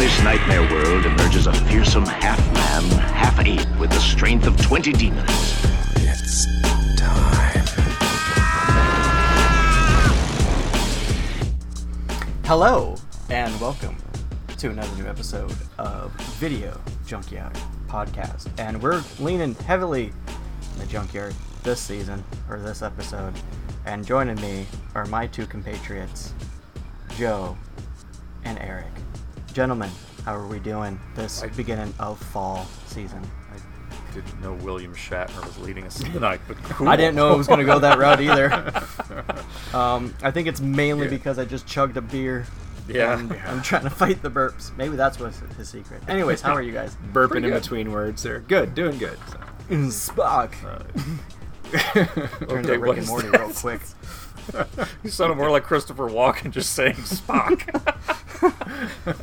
this nightmare world emerges a fearsome half-man, half-ape with the strength of 20 demons. It's time. Hello and welcome to another new episode of Video Junkyard Podcast. And we're leaning heavily in the junkyard this season or this episode. And joining me are my two compatriots, Joe and Eric. Gentlemen, how are we doing this beginning of fall season? I didn't know William Shatner was leading us tonight, but cool. I didn't know it was going to go that route either. Um, I think it's mainly Yeah. because I just chugged a beer. Yeah. and I'm trying to fight the burps. Maybe that's what's his secret. Anyways, how are you guys? Burping Pretty in good. between words there. Good, doing good. So. Spock. Turns Okay, to what Rick and Morty that? real quick. You sounded more like Christopher Walken just saying Spock.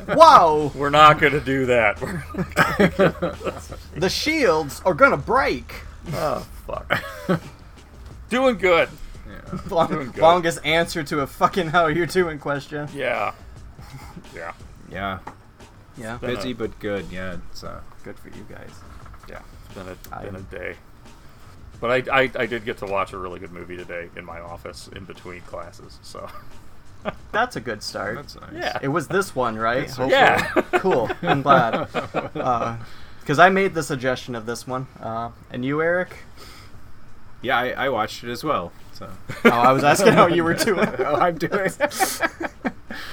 Wow! We're not going to do that. The shields are gonna break. oh, fuck. Doing good. Long- Doing good. longest answer to a fucking how you doing question. Yeah. Yeah. Yeah, Yeah, busy a- but good. Yeah, it's uh, good for you guys. Yeah. It's been a, been a I'm- day. But I, I, I did get to watch a really good movie today in my office in between classes, so. That's a good start. that's nice. Yeah. It was this one, right? Hopefully. Yeah. cool. I'm glad. Because I made the suggestion of this one. Uh, and you, Eric? Yeah, I, I watched it as well. So. Oh, I was asking how you were doing. oh, I'm doing.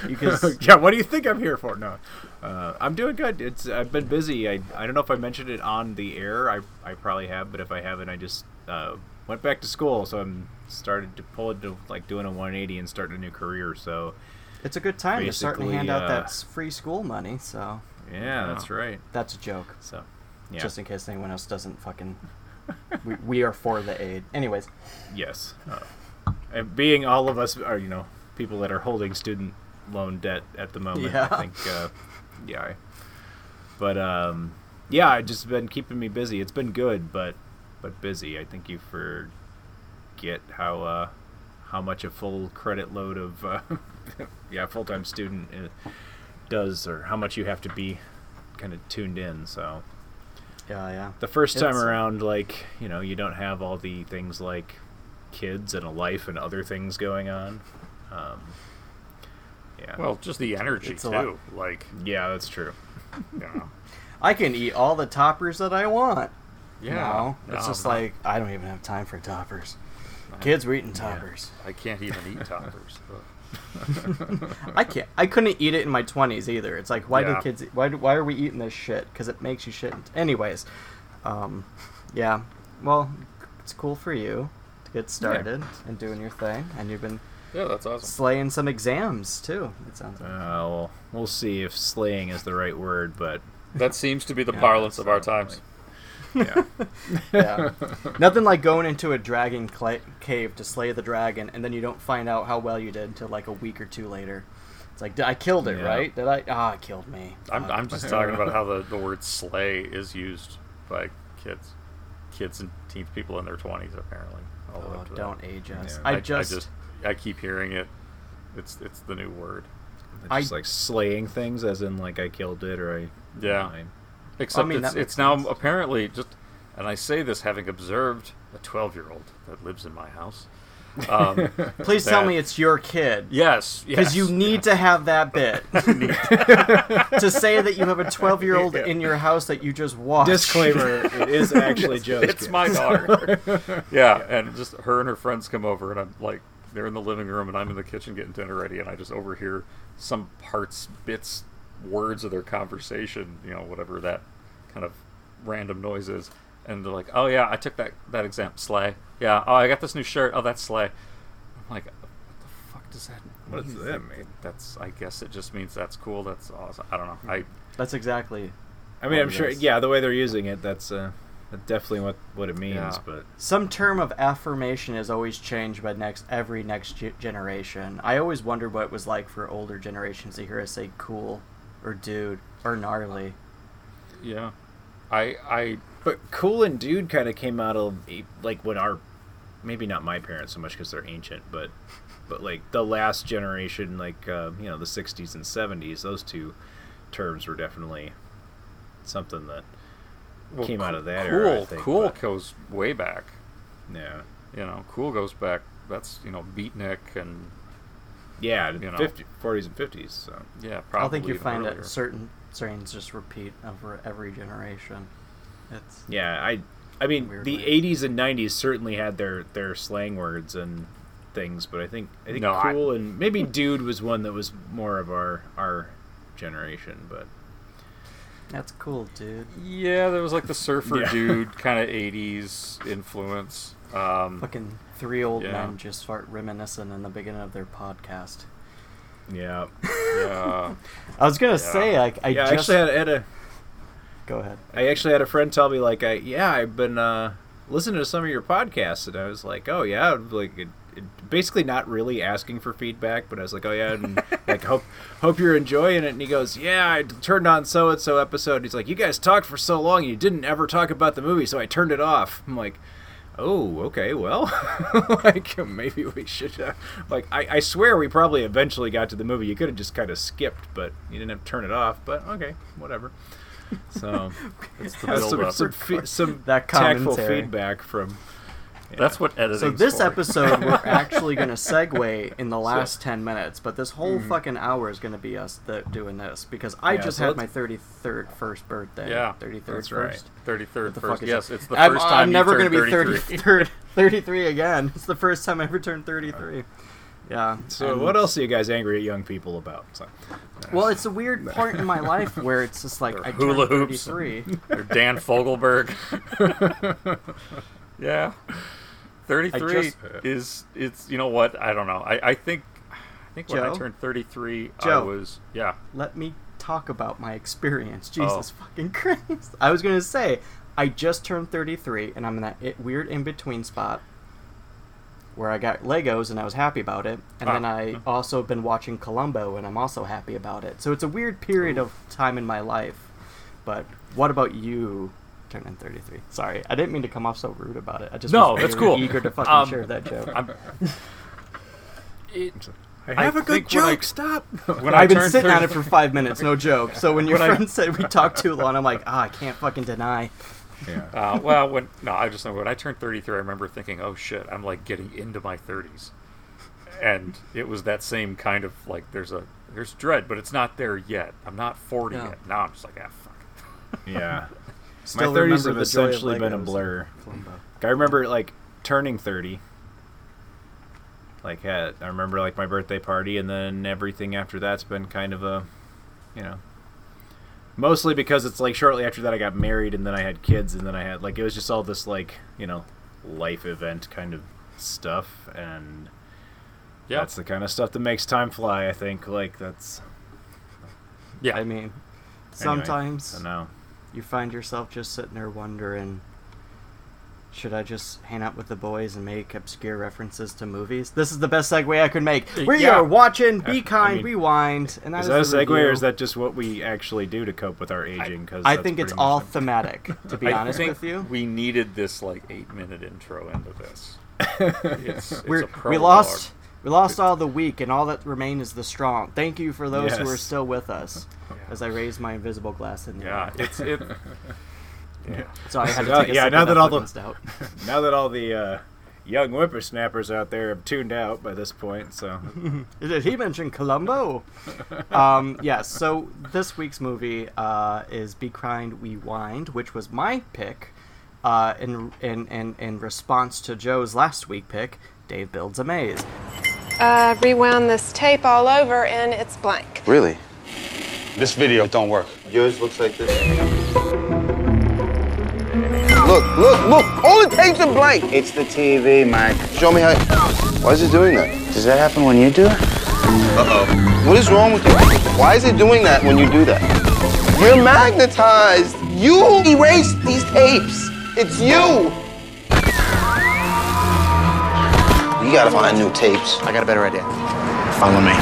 Because yeah, what do you think I'm here for? No, uh, I'm doing good. It's I've been busy. I, I don't know if I mentioned it on the air. I, I probably have, but if I haven't, I just uh, went back to school, so I'm started to pull it into like doing a 180 and starting a new career. So it's a good time. to start to hand Basically, out uh, that free school money, so yeah, that's right. that's a joke. So yeah, Just in case anyone else doesn't fucking. we, we are for the aid. Anyways, yes. Uh, and being all of us are you know people that are holding student loan debt at the moment. Yeah. I think uh, yeah. I, but um, yeah, I just been keeping me busy. It's been good, but but busy. I think you forget how uh, how much a full credit load of uh, yeah full time student uh, does, or how much you have to be kind of tuned in. So yeah, yeah. the first time It's- around, like you know, you don't have all the things like kids and a life and other things going on. Um, yeah. Well, just the energy, It's too. Like, yeah, that's true. you know. I can eat all the toppers that I want. Yeah. No, it's No, just no. like I don't even have time for toppers. Kids were eating toppers. I can't even eat toppers. I can't. I couldn't eat it in my twenties either. It's like why Yeah. do kids? Why do, why are we eating this shit? Because it makes you shit. Anyways, um, yeah. Well, it's cool for you to get started and doing your thing, and you've been Yeah, that's awesome. slaying some exams too. It sounds Uh, well, we'll see if slaying is the right word, but That seems to be the Yeah, parlance of our so, times. Yeah, yeah. Nothing like going into a dragon cla- cave to slay the dragon, and then you don't find out how well you did until like a week or two later. It's like, I killed it, Yeah. right? Did I? Ah, it killed me. I'm, Uh, I'm just talking about how the, the word slay is used by kids. Kids and teens, people in their 20s, apparently. all oh, don't that. age us. Yeah. I, just, I just, I keep hearing it. It's it's the new word. I- just like slaying things, as in like I killed it or I Yeah. I- Except mean, it's, that it's now sense. apparently just, and I say this having observed a 12 year old that lives in my house. Um, Please tell me it's your kid. yes, Because yes, you need to have that bit to say that you have a 12 year old in your house that you just watched. disclaimer: It is actually Joe's. It's kid. my daughter. yeah, and just her and her friends come over, and I'm like, they're in the living room, and I'm in the kitchen getting dinner ready, and I just overhear some parts, bits, words of their conversation, you know, whatever that kind of random noise is. And they're like, "Oh yeah, I took that that exam, slay. Yeah. Oh, I got this new shirt. Oh, that's slay." I'm like, "What the fuck does that? What does mean? that mean? That's. I guess it just means that's cool. That's awesome. I don't know. I That's exactly. I mean, I'm sure. yes. Yeah, the way they're using it, that's uh, definitely what what it means. Yeah. But Some term of affirmation is always changed by next every next ge- generation. I always wondered what it was like for older generations to hear us say "cool" or "dude" or "gnarly." yeah. I I but cool and dude kind of came out of like when our maybe not my parents so much because they're ancient, but but like the last generation, like uh, you know the '60s and '70s, those two terms were definitely something that well, came out of that cool. era. I think, cool but- goes way back. yeah, You know, cool goes back. That's you know beatnik and yeah, You know. 50, 40s and 50s. So yeah probably. I think you find earlier. that certain strains just repeat over every generation. It's yeah, I I mean Weird the way. '80s and '90s certainly had their their slang words and things, but I think I think No, I- cool and maybe dude was one that was more of our our generation, but. that's cool, dude. Yeah, there was like the surfer Yeah. dude kind of '80s influence. Um, Fucking three old Yeah. men just start reminiscing in the beginning of their podcast. Yeah. yeah, I was gonna Yeah. say like I yeah, I actually had, had a go ahead. I actually had a friend tell me like I yeah, I've been uh listening to some of your podcasts and I was like, "Oh yeah, like it, it, basically not really asking for feedback, but I was like, "Oh yeah, and like hope hope you're enjoying it." And he goes, "Yeah, I turned on so and so episode." He's like, "You guys talked for so long, and you didn't ever talk about the movie, so I turned it off." I'm like, "Oh, okay, well, like maybe we should." Uh, like, I, I swear we probably eventually got to the movie. You could have just kind of skipped, but you didn't have to turn it off. But okay, whatever. So it's the that's some some, fe- some That tactful feedback from. Yeah. That's what editing. So this episode we're actually gonna segue in the last ten minutes, but this whole mm-hmm. fucking hour is gonna be us th- doing this because I Yeah, just so had my thirty third first birthday. Yeah, thirty third first. Thirty third What the first. Yes, that? it's the I'm, first I'm time never gonna be 33. 33 again. It's the first time I ever turned 33. Yeah. So and- what else are you guys angry at young people about? So, Well, it's uh, a weird part in my life where it's just like I hula turned hoops. 33. Or Dan Fogelberg. yeah, thirty I three just- is it's you know what I don't know I I think I think when I turned thirty three I was yeah Let me talk about my experience. Oh. Jesus fucking Christ. I was going to say, I just turned 33 and I'm in that weird in between spot where I got Legos and I was happy about it. And then Ah. I also been watching Columbo and I'm also happy about it. So it's a weird period of time in my life. But what about you turning 33? Sorry, I didn't mean to come off so rude about it. I just No, was that's very cool. eager to fucking Um, share that joke. I'm. It, I have I a good think when I- joke. Stop. when I I've been sitting 30 on it for five minutes, no joke. So when your When I- friend said we talked too long, I'm like, ah, I can't fucking deny. yeah. Uh, well, when no, I just know when I turned 33, I remember thinking, "Oh shit, I'm like getting into my 30s," and it was that same kind of like there's a there's dread, but it's not there yet. I'm not 40 Yeah. yet. Now I'm just like, ah, fuck. Yeah. Still My 30s have the joy of essentially been a blur. I remember like turning 30. Like had, I remember like my birthday party and then everything after that's been kind of a you know mostly because it's like shortly after that I got married and then I had kids and then I had like it was just all this like, you know, life event kind of stuff and Yeah, that's the kind of stuff that makes time fly, I think. Like that's yeah. I mean, sometimes I know. You find yourself just sitting there wondering, should I just hang out with the boys and make obscure references to movies? This is the best segue I could make. We yeah. are watching Be I Kind, mean, Rewind, and that Is is that a the segue or is that just what we actually do to cope with our aging? Cause I that's think it's all it. thematic, to be I honest think with you. we needed this like eight minute intro into this. It's, it's We're, a we lost we lost all the weak and all that remain is the strong. Thank you for those who are still with us. As I raise my invisible glass in the Yeah, air. it's it. Yeah. So I had to take a yeah, now of that all the- fucking stout. now that all the uh, young whippersnappers out there have tuned out by this point, so Did he mention Columbo? um, yes. So this week's movie uh, is Be Kind, Rewind, which was my pick. Uh, in, in in in response to Joe's last week pick, Dave builds a maze. uh, rewound this tape all over and it's blank. Really? This video don't work. Yours looks like this. Look, look, look. All the tapes are blank. It's the TV, Mike. Show me how. Why is it doing that? Does that happen when you do it? Uh-oh. What is wrong with you? Why is it doing that when you do that? You're magnetized. You erased these tapes. It's you. You gotta find new tapes. I got a better idea. Follow me.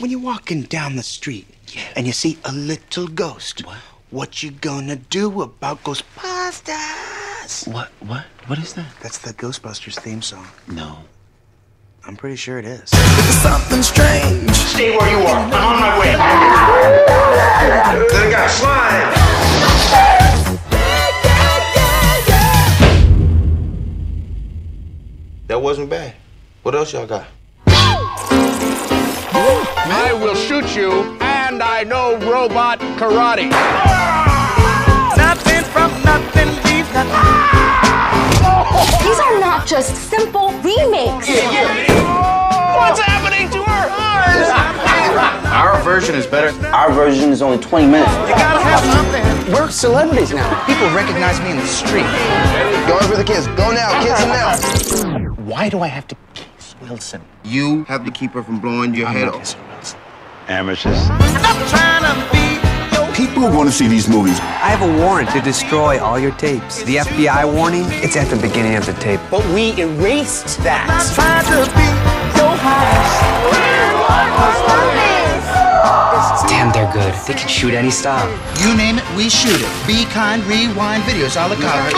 When you're walking down the street and you see a little ghost, what, you gonna do about Ghostbusters? What? What? What is that? That's the Ghostbusters theme song. No. I'm pretty sure it is. Something strange. Stay where you are. I'm on my way. Then I got slime. That wasn't bad. What else y'all got? I will shoot you, and I know robot karate. Nothing from nothing leaves nothing. These are not just simple remakes. What's happening to our hearts? Our version is better. Our version is only 20 minutes. You gotta have something. We're celebrities now. People recognize me in the street. Go over the kids. Go now, Kids him now. Why do I have to kiss Wilson? You have to keep her from blowing your head off. Amateurs. I'm trying to be People are going to see these movies. I have a warrant to destroy all your tapes. The FBI warning, it's at the beginning of the tape. But we erased that. I'm trying to be your Damn, they're good. They can shoot any style. You name it, we shoot it. Be kind, rewind, videos, a la carte.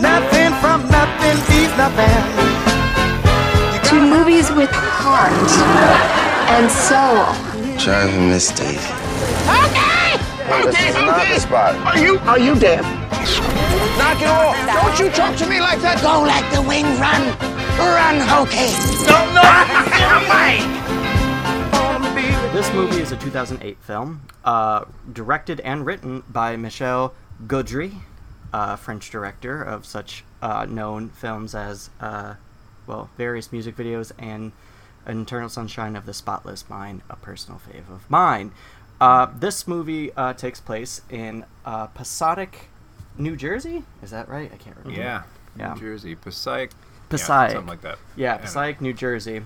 Nothing from nothing leaves nothing. To movies with heart and soul. Driving Miss Daisy. Okay! This is not the spot. Are you are you dead? Knock it off! Don't you talk to me like that! Go like the wind, run. Run, Hokey. Don't know. This movie is a 2008 film, uh, directed and written by Michel Gondry, uh, French director of such uh, known films as, uh, well, various music videos and Eternal Sunshine of the Spotless Mind, a personal fave of mine. Uh, this movie uh, takes place in uh, Passaic, New Jersey. Is that right? I can't remember. Yeah. Yeah. New Jersey, Passaic. Passaic. Yeah, something like that. Yeah. Passaic, New Jersey.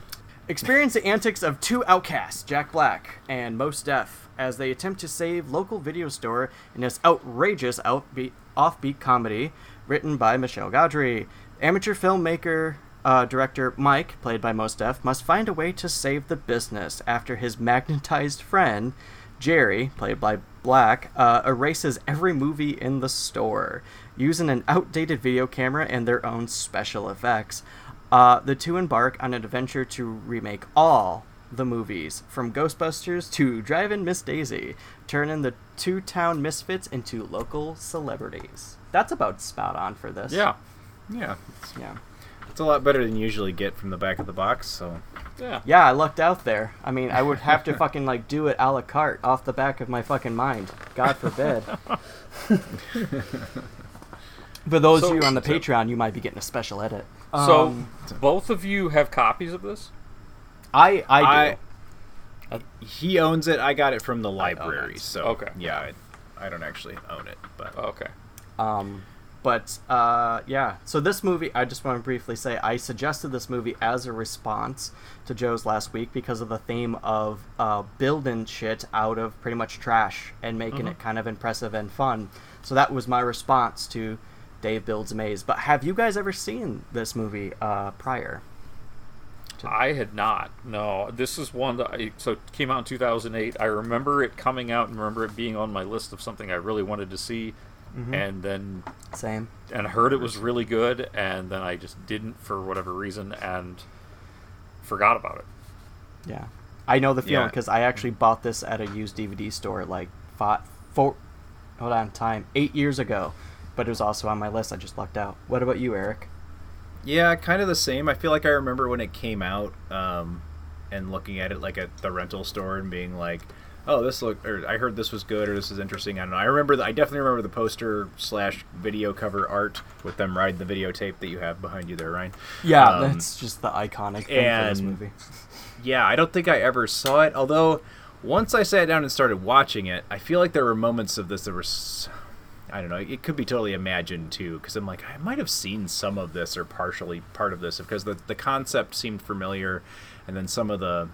Experience the antics of two outcasts, Jack Black and Mos Def, as they attempt to save local video store in this outrageous outbeat, offbeat comedy written by Michel Gondry. Amateur filmmaker uh, director Mike, played by Mos Def, must find a way to save the business after his magnetized friend Jerry, played by Black, uh, erases every movie in the store using an outdated video camera and their own special effects. Uh, the two embark on an adventure to remake all the movies, from Ghostbusters to Driving Miss Daisy, turning the two town misfits into local celebrities. That's about spot on for this. Yeah. Yeah. Yeah. It's a lot better than you usually get from the back of the box, so. Yeah. Yeah, I lucked out there. I mean, I would have to fucking like do it a la carte off the back of my fucking mind. God forbid. For those So- of you on the Patreon, you might be getting a special edit. So Um, both of you have copies of this? I I do. he owns it. I got it from the library, so Okay. Yeah, I, I don't actually own it, but okay. Um, but uh, yeah, so this movie, I just want to briefly say, I suggested this movie as a response to Joe's last week because of the theme of uh, building shit out of pretty much trash and making Mhm. it kind of impressive and fun. So that was my response to Dave Builds a Maze. But have you guys ever seen this movie uh, prior? I had not. No, this is one that I so it came out in 2008. I remember it coming out and remember it being on my list of something I really wanted to see, Mhm. and then Same. and heard it was really good, and then I just didn't for whatever reason and forgot about it. Yeah, I know the feeling Yeah. because I actually bought this at a used DVD store like five, four, hold on, time eight years ago, but it was also on my list. I just lucked out. What about you, Eric? Yeah, kind of the same. I feel like I remember when it came out, um, and looking at it like at the rental store and being like, "Oh, this look," or "I heard this was good," or "This is interesting." I don't know. I remember. The, I definitely remember the poster slash video cover art with them riding the videotape that you have behind you there, Ryan. Yeah, Um, that's just the iconic thing for this movie. Yeah, I don't think I ever saw it. Although, once I sat down and started watching it, I feel like there were moments of this that were. I don't know. It could be totally imagined too, because I'm like, I might have seen some of this or partially part of this, because the the concept seemed familiar, and then some of the,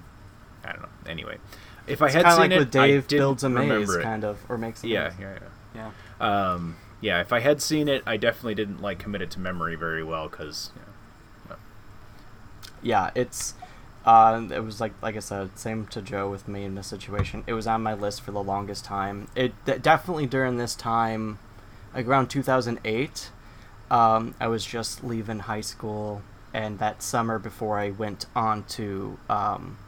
I don't know. Anyway, if I It's had seen like it, with Dave I didn't builds a maze, it. kind of, or makes a yeah, maze. yeah, yeah, Yeah. Um, yeah. If I had seen it, I definitely didn't like commit it to memory very well, because. yeah, it's uh, it was like like I said, same to Joe with me in this situation. It was on my list for the longest time. It de- definitely during this time, like around 2008, um, I was just leaving high school, and that summer before I went on to um,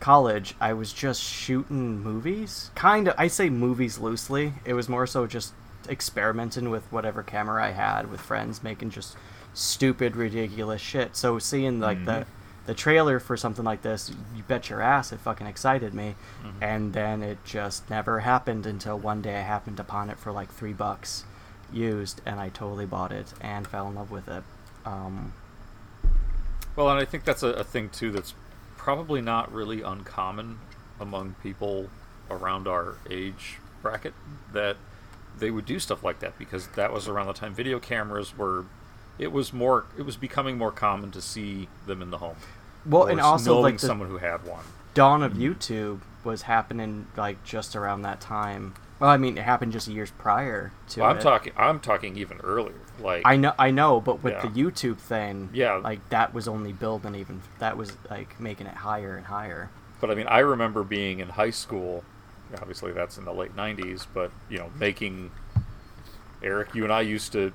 college, I was just shooting movies. Kind of, I say movies loosely. It was more so just experimenting with whatever camera I had with friends, making just stupid, ridiculous shit. So seeing like the Mhm. the trailer for something like this, you bet your ass it fucking excited me. Mhm. And then it just never happened until one day I happened upon it for like three bucks used, and I totally bought it and fell in love with it. Um, Well, and I think that's a, a thing too that's probably not really uncommon among people around our age bracket that they would do stuff like that because that was around the time video cameras were it was more it was becoming more common to see them in the home. Well, and also, like, the- someone who had one. dawn of mm-hmm. YouTube was happening like just around that time. Well, I mean, it happened just years prior to Well, I'm it. talking I'm talking even earlier. Like I know, I know, but with Yeah. the YouTube thing, Yeah. like that was only building even. That was like making it higher and higher. But I mean, I remember being in high school. Obviously, that's in the late '90s. But you know, making Eric, you and I used to.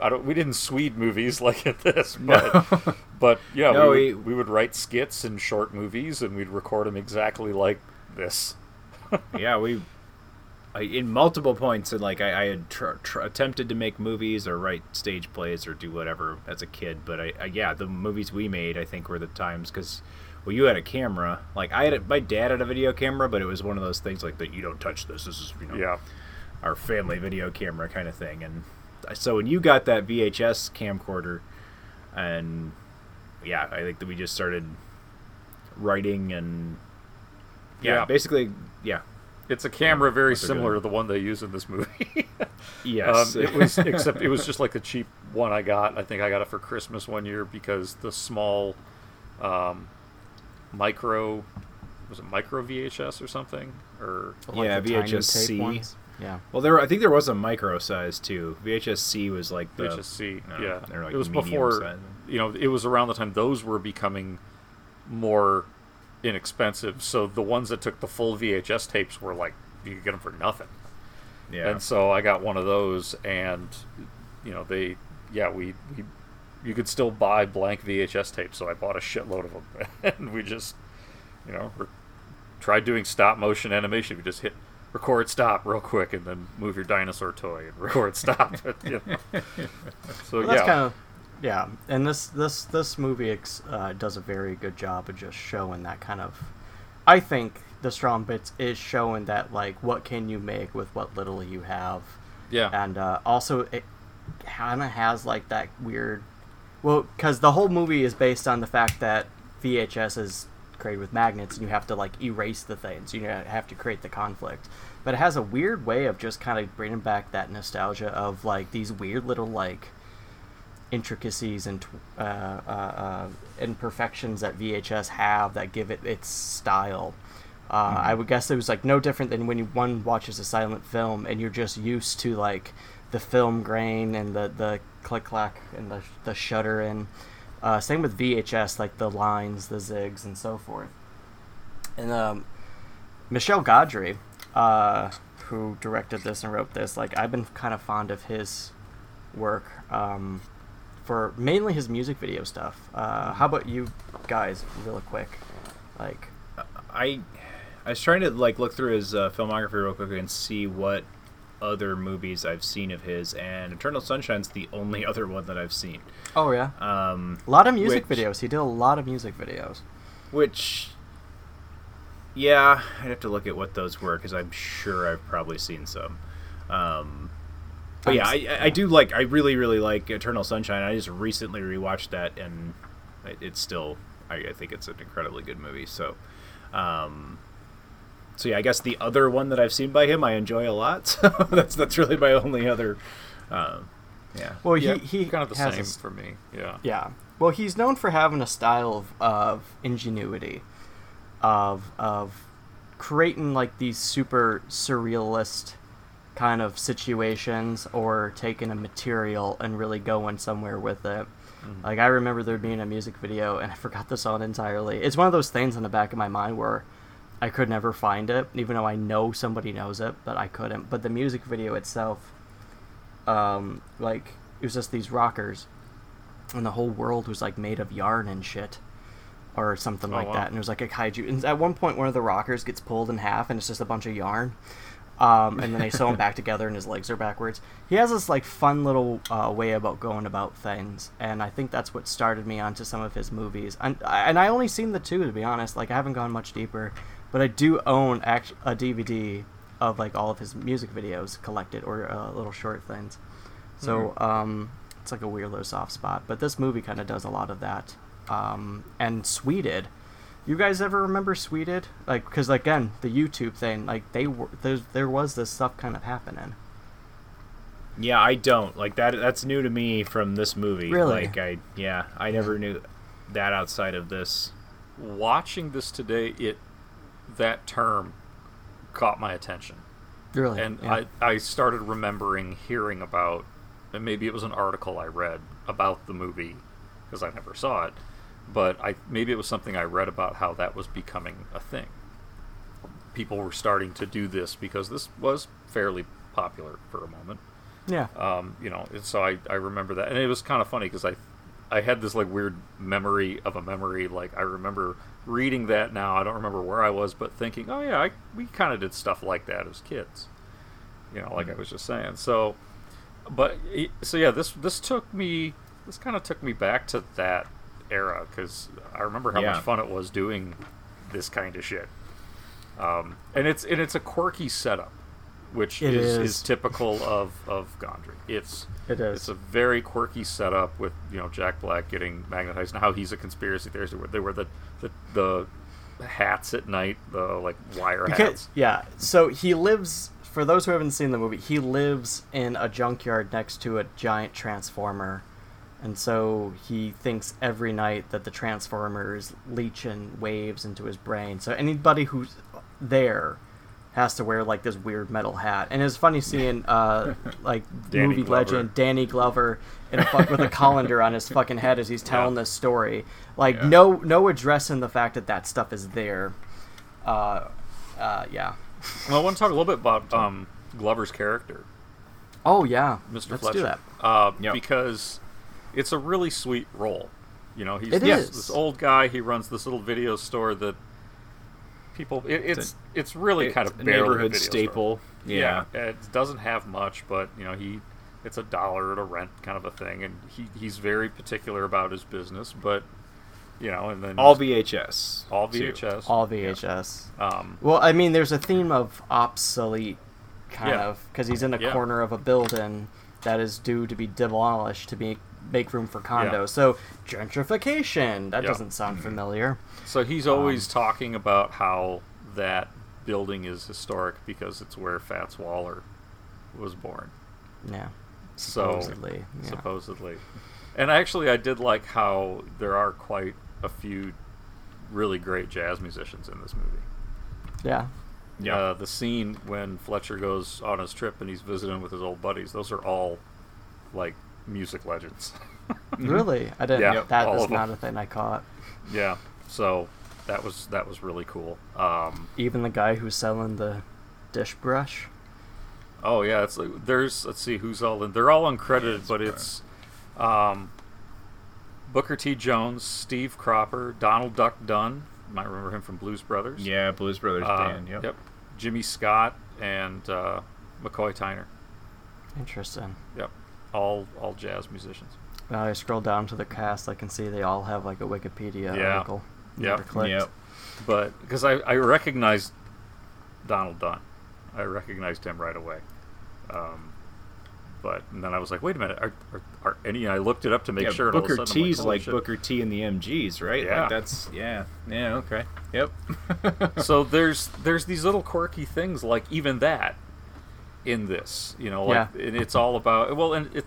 I don't. We didn't Swede movies like at this, but but yeah, No, we, we- would, we would write skits and short movies, and we'd record them exactly like this. yeah, we in multiple points, and like I, I had tr- tr- attempted to make movies or write stage plays or do whatever as a kid, but I, I yeah, the movies we made, I think, were the times because well, you had a camera, like I had, a, my dad had a video camera, but it was one of those things like that you don't touch this. This is you know, Yeah. our family video camera kind of thing, and so when you got that VHS camcorder, and yeah, I think that we just started writing and yeah, Yeah. basically yeah. It's a camera very What similar doing. to the one they use in this movie. Yes. um, it was except it was just like the cheap one I got. I think I got it for Christmas one year because the small um, micro was it micro VHS or something or yeah, VHS C. Yeah. Well, there I think there was a micro size too. VHS C was like the VHS C. no, yeah, like it was before. size. You know, it was around the time those were becoming more inexpensive. So the ones that took the full VHS tapes were like you could get them for nothing. Yeah. And so I got one of those, and you know they, yeah, we, we you could still buy blank VHS tapes. So I bought a shitload of them, and we just, you know, re- tried doing stop motion animation. We just hit record stop real quick, and then move your dinosaur toy and record stop. you know. So Well, that's yeah, kind of yeah, and this this this movie ex, uh, does a very good job of just showing that kind of. I think the strong bits is showing that like what can you make with what little you have. Yeah. And uh, also it kind of has like that weird, well, because the whole movie is based on the fact that VHS is created with magnets and you have to like erase the things. You have to create the conflict. But it has a weird way of just kind of bringing back that nostalgia of like these weird little like intricacies and uh, uh, uh, imperfections that VHS have that give it its style. Uh, I would guess it was like no different than when you one watches a silent film and you're just used to like the film grain and the the click clack and the the shutter and uh, same with VHS like the lines, the zigs and so forth. And um, Michel Gondry, uh, who directed this and wrote this, like I've been kind of fond of his work um, for mainly his music video stuff. Uh, how about you guys, real quick? Like, I I was trying to like look through his uh, filmography real quick and see what other movies I've seen of his, and Eternal Sunshine's the only other one that I've seen. oh yeah, Um, a lot of music which- videos. He did a lot of music videos. Which, yeah, I'd have to look at what those were because I'm sure I've probably seen some. Um, but yeah, I, I- I do like. I really, really like Eternal Sunshine. I just recently rewatched that, and it's still. I, I think it's an incredibly good movie. So, um, so yeah, I guess the other one that I've seen by him, I enjoy a lot. So that's that's really my only other. Um, yeah. Well, Yeah, he he kind of the has same a- for me. Yeah. Yeah. Well, he's known for having a style of, of ingenuity, of of creating like these super surrealist kind of situations, or taking a material and really going somewhere with it. Like I remember there being a music video, and I forgot the song entirely. It's one of those things in the back of my mind where I could never find it, even though I know somebody knows it, but I couldn't. But the music video itself, um, like it was just these rockers and the whole world was like made of yarn and shit or something Oh, like wow. that and it was like a kaiju and at one point one of the rockers gets pulled in half and it's just a bunch of yarn um, and then they sew him back together and his legs are backwards he has this like fun little uh, way about going about things and i think that's what started me onto some of his movies and, and i only seen the two to be honest like i haven't gone much deeper but i do own act- a dvd of like all of his music videos collected or uh, little short things so um, it's like a weird little soft spot. But this movie kind of does a lot of that. Um, and Sweded, you guys ever remember Sweded? Like, because again, the YouTube thing, like they were there's, there was this stuff kind of happening. Yeah, I don't like that. That's new to me from this movie. Really? Like I, yeah, I never knew that outside of this. Watching this today, it that term caught my attention. Really? And Yeah. I, I started remembering hearing about, and maybe it was an article I read about the movie, because I never saw it, but I maybe it was something I read about how that was becoming a thing. People were starting to do this because this was fairly popular for a moment. Yeah. Um, you know, and so I, I remember that, and it was kind of funny because I, I had this like weird memory of a memory. Like I remember reading that now. I don't remember where I was, but thinking, oh yeah, I, we kind of did stuff like that as kids. You know, like I was just saying. So, but so yeah, this this took me. This kind of took me back to that era because I remember how Yeah. much fun it was doing this kind of shit. Um, and it's and it's a quirky setup, which is, is. is typical of of Gondry. It's It is. It's a very quirky setup with you know Jack Black getting magnetized and how he's a conspiracy theorist. They were the, the the hats at night, the like wire Because, hats. yeah. So he lives. For those who haven't seen the movie, he lives in a junkyard next to a giant transformer, and so he thinks every night that the Transformers is leeching waves into his brain. So anybody who's there has to wear like this weird metal hat. And it's funny seeing uh like movie Glover. legend Danny Glover in a fuck with a colander on his fucking head as he's telling this story. Like Yeah. no no addressing the fact that that stuff is there. Uh, uh, yeah. Well, I want to talk a little bit about um, Glover's character, Oh yeah, Mr. Let's Fletcher, do that. Uh, Yep. because it's a really sweet role. You know, he's It this, old guy. He runs this little video store that people. It, it's it's really It's kind of a neighborhood video store. staple. Yeah. it doesn't have much, but you know he. It's a dollar to rent, kind of a thing, and he, he's very particular about his business. But you know, and then All VHS. all too. VHS, All VHS. Um, Well, I mean, there's a theme of obsolete, kind Yeah. of, because he's in a Yeah. corner of a building that is due to be demolished to be make room for condos. Yeah. So gentrification. That Yeah. doesn't sound familiar. So he's always talking about how that building is historic because it's where Fats Waller was born. Yeah. So Supposedly, yeah. supposedly, and actually, I did like how there are quite a few really great jazz musicians in this movie. Yeah. Yeah. Uh, the scene when Fletcher goes on his trip and he's visiting with his old buddies; those are all like music legends. Really? I didn't. Yeah, that all is not a thing I caught. yeah, so that was that was really cool. Um, Even the guy who's selling the dish brush. Oh yeah, it's like there's let's see who's all in. They're all uncredited, but it's um, Booker T. Jones, Steve Cropper, Donald Duck Dunn. You might remember him from Blues Brothers. Yeah, Blues Brothers Uh, band. Yep. Jimmy Scott and uh, McCoy Tyner. Interesting. Yep. All all jazz musicians. Now I scroll down to the cast, I can see they all have like a Wikipedia Yeah. article. Yeah. Never clicked. Yep. But because I I recognized Donald Dunn, I recognized him right away. Um, But and then I was like, wait a minute, are, are, are any? I looked it up to make yeah, sure. and all of a Booker sudden I'm T's holy like. Booker T and the MGs, right? Yeah. Like that's yeah, yeah, okay, yep. so there's there's these little quirky things like even that in this, you know, like and it's all about well, and it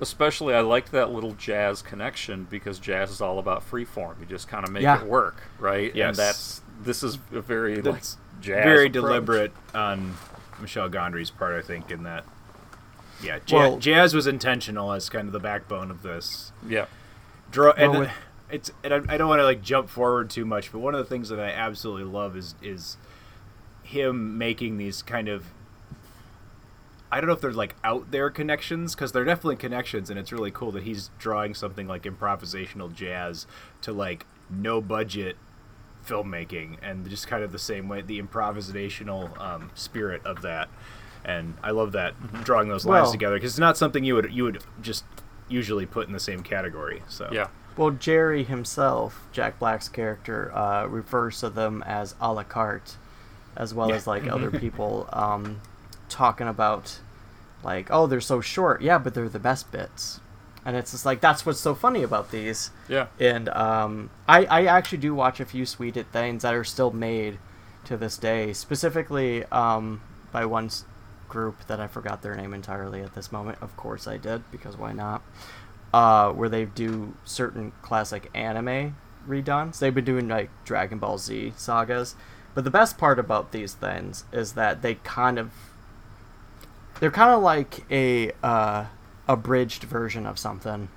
especially I liked that little jazz connection because jazz is all about free form. You just kind of make Yeah. it work, right? Yes. And that's this is a very like jazz very approach. deliberate on Michel Gondry's part, I think, in that. Yeah, ja- Well- jazz was intentional as kind of the backbone of this. Yeah. Draw and Well, with- it's and I, I don't want to like jump forward too much, but one of the things that I absolutely love is is him making these kind of I don't know if they're like out there connections because they're definitely connections, and it's really cool that he's drawing something like improvisational jazz to like no budget filmmaking, and just kind of the same way the improvisational um, spirit of that. And I love that drawing those lines Well- together because it's not something you would you would just usually put in the same category. So Yeah. Well, Jerry himself, Jack Black's character, uh, refers to them as a la carte, as well Yeah. as like other people um, talking about, like, oh, they're so short. Yeah, but they're the best bits. And it's just like that's what's so funny about these. Yeah. And um, I I actually do watch a few Sweded things that are still made to this day, specifically um, by one group that I forgot their name entirely at this moment. Of course I did because why not? uh, where they do certain classic anime redone. They've been doing like Dragon Ball Z sagas, but the best part about these things is that they kind of they're kind of like a uh, abridged version of something,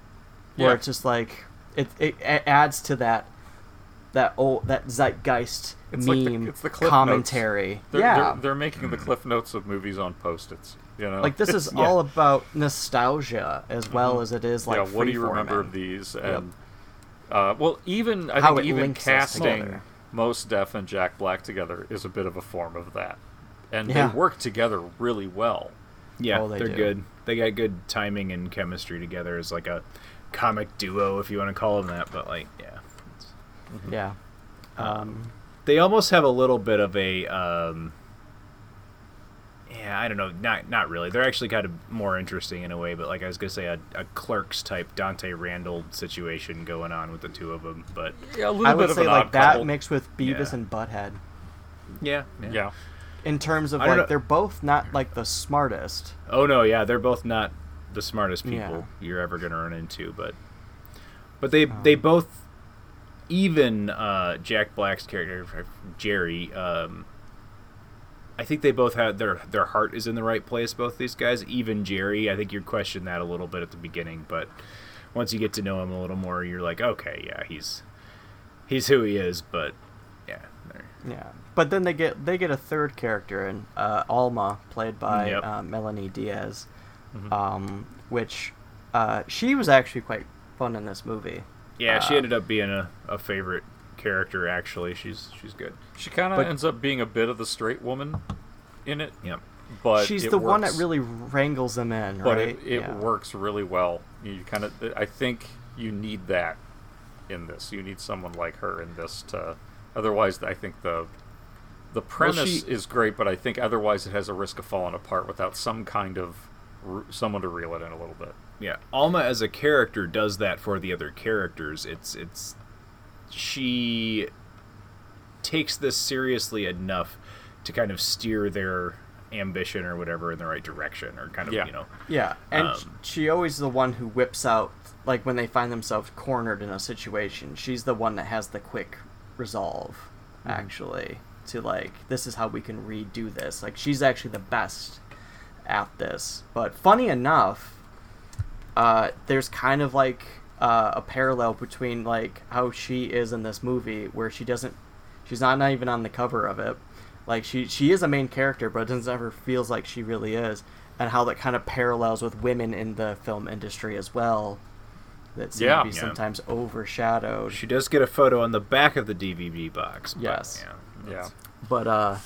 where Yeah. it's just like it, it it adds to that that old that zeitgeist It's like meme the, it's the cliff commentary. They're, yeah, they're, they're making the cliff notes of movies on post-its. You know, like this is Yeah. all about nostalgia as well Mhm. as it is like yeah, what do you remember of these? Yep. And uh, well, even I How think even casting. Mos Def and Jack Black together is a bit of a form of that, and Yeah. they work together really well. Yeah, Oh, they they are do. good. They got good timing and chemistry together as like a comic duo, if you want to call them that. But like, yeah, Yeah. um, they almost have a little bit of a, um, yeah, I don't know, not not really. They're actually kind of more interesting in a way. But like I was gonna say, a, a Clerks type Dante Randall situation going on with the two of them. But Yeah, a little I bit would of say an like odd that couple. mixed with Beavis Yeah. and Butthead. yeah, Yeah, In terms of like know- they're both not like the smartest. Oh no, yeah, they're both not the smartest people Yeah. you're ever gonna run into, but but they they both even uh, Jack Black's character Jerry. Um, I think they both had their their heart is in the right place. Both these guys, even Jerry. I think you questioned that a little bit at the beginning, but once you get to know him a little more, you're like, okay, yeah, he's he's who he is. But yeah, Yeah. But then they get they get a third character in uh, Alma, played by Yep. uh, Melanie Diaz, Mhm. um, which uh, she was actually quite fun in this movie. yeah, she Uh, ended up being a, a favorite character. Actually, she's she's good. she kind of ends up being a bit of the straight woman in it. Yep. But She's it the one that really wrangles them in, but right? it, it Yeah. works really well. You kind of, I think you need that in this. You need someone like her in this to. Otherwise, I think the the premise she- is great, but I think otherwise it has a risk of falling apart without some kind of r- someone to reel it in a little bit. Yeah, Alma as a character does that for the other characters. It's it's she takes this seriously enough to kind of steer their ambition or whatever in the right direction or kind of, Yeah. you know. Yeah, and Um, she always the one who whips out like when they find themselves cornered in a situation. She's the one that has the quick resolve, Mm-hmm. actually, to like this is how we can redo this. Like she's actually the best at this. But funny enough, uh, there's kind of like uh, a parallel between like how she is in this movie, where she doesn't, she's not, not even on the cover of it. Like she she is a main character, but it doesn't ever feels like she really is, and how that kind of parallels with women in the film industry as well. That seem Yeah. to be Yeah. sometimes overshadowed. She does get a photo on the back of the DVD box. but, Yes. yeah, Yeah. But uh,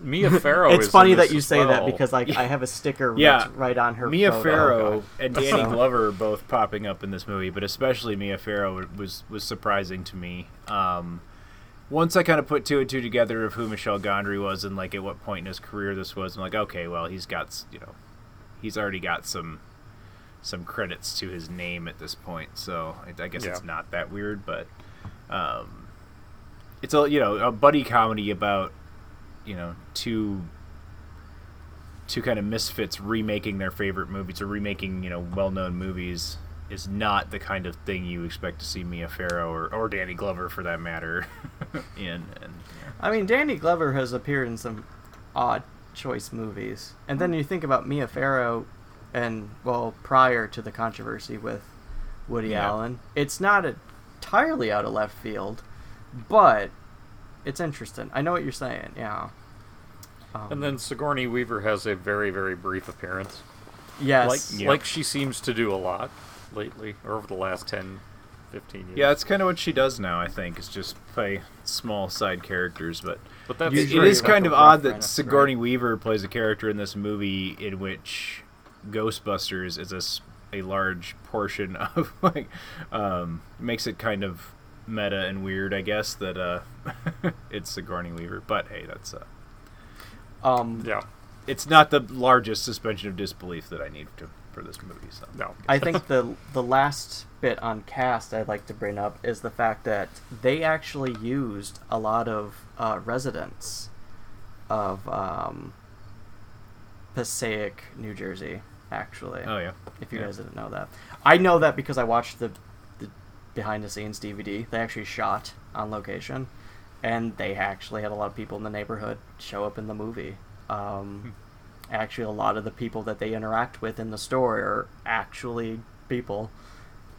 Mia Farrow. it's is funny that you as say that because like I have a sticker Yeah, that's right on her. Mia photo. Farrow and Danny So- Glover both popping up in this movie, but especially Mia Farrow was was surprising to me. Um, once I kind of put two and two together of who Michel Gondry was and like at what point in his career this was, I'm like, okay, well he's got s- you know he's already got some some credits to his name at this point, so I, I guess Yeah. it's not that weird. But um, it's a you know a buddy comedy about you know two two kind of misfits remaking their favorite movies or remaking you know well-known movies is not the kind of thing you expect to see Mia Farrow or, or Danny Glover for that matter in and I mean, Danny Glover has appeared in some odd choice movies, and then you think about Mia Farrow, and well, prior to the controversy with Woody Yeah. Allen, it's not entirely out of left field, but it's interesting. I know what you're saying. Yeah. Um, And then Sigourney Weaver has a very, very brief appearance. Yes. Like, Yep. like she seems to do a lot lately, or over the last 10, 15 years. Yeah, that's kind of what she does now. I think is just play small side characters, but But that's it- it true. is kind of odd that reference, Sigourney Weaver plays a character in this movie in which Ghostbusters is a, a large portion of like um, makes it kind of meta and weird, I guess that uh, it's Sigourney Weaver. But hey, that's uh, Um, yeah. it's not the largest suspension of disbelief that I need to for this movie. So No. I think the the last bit on cast I'd like to bring up is the fact that they actually used a lot of uh, residents of um, Passaic, New Jersey. Actually, Oh yeah. if you Yeah. guys didn't know that, I know that because I watched the, the behind the scenes DVD. They actually shot on location, and they actually had a lot of people in the neighborhood show up in the movie. Um, actually, a lot of the people that they interact with in the story are actually people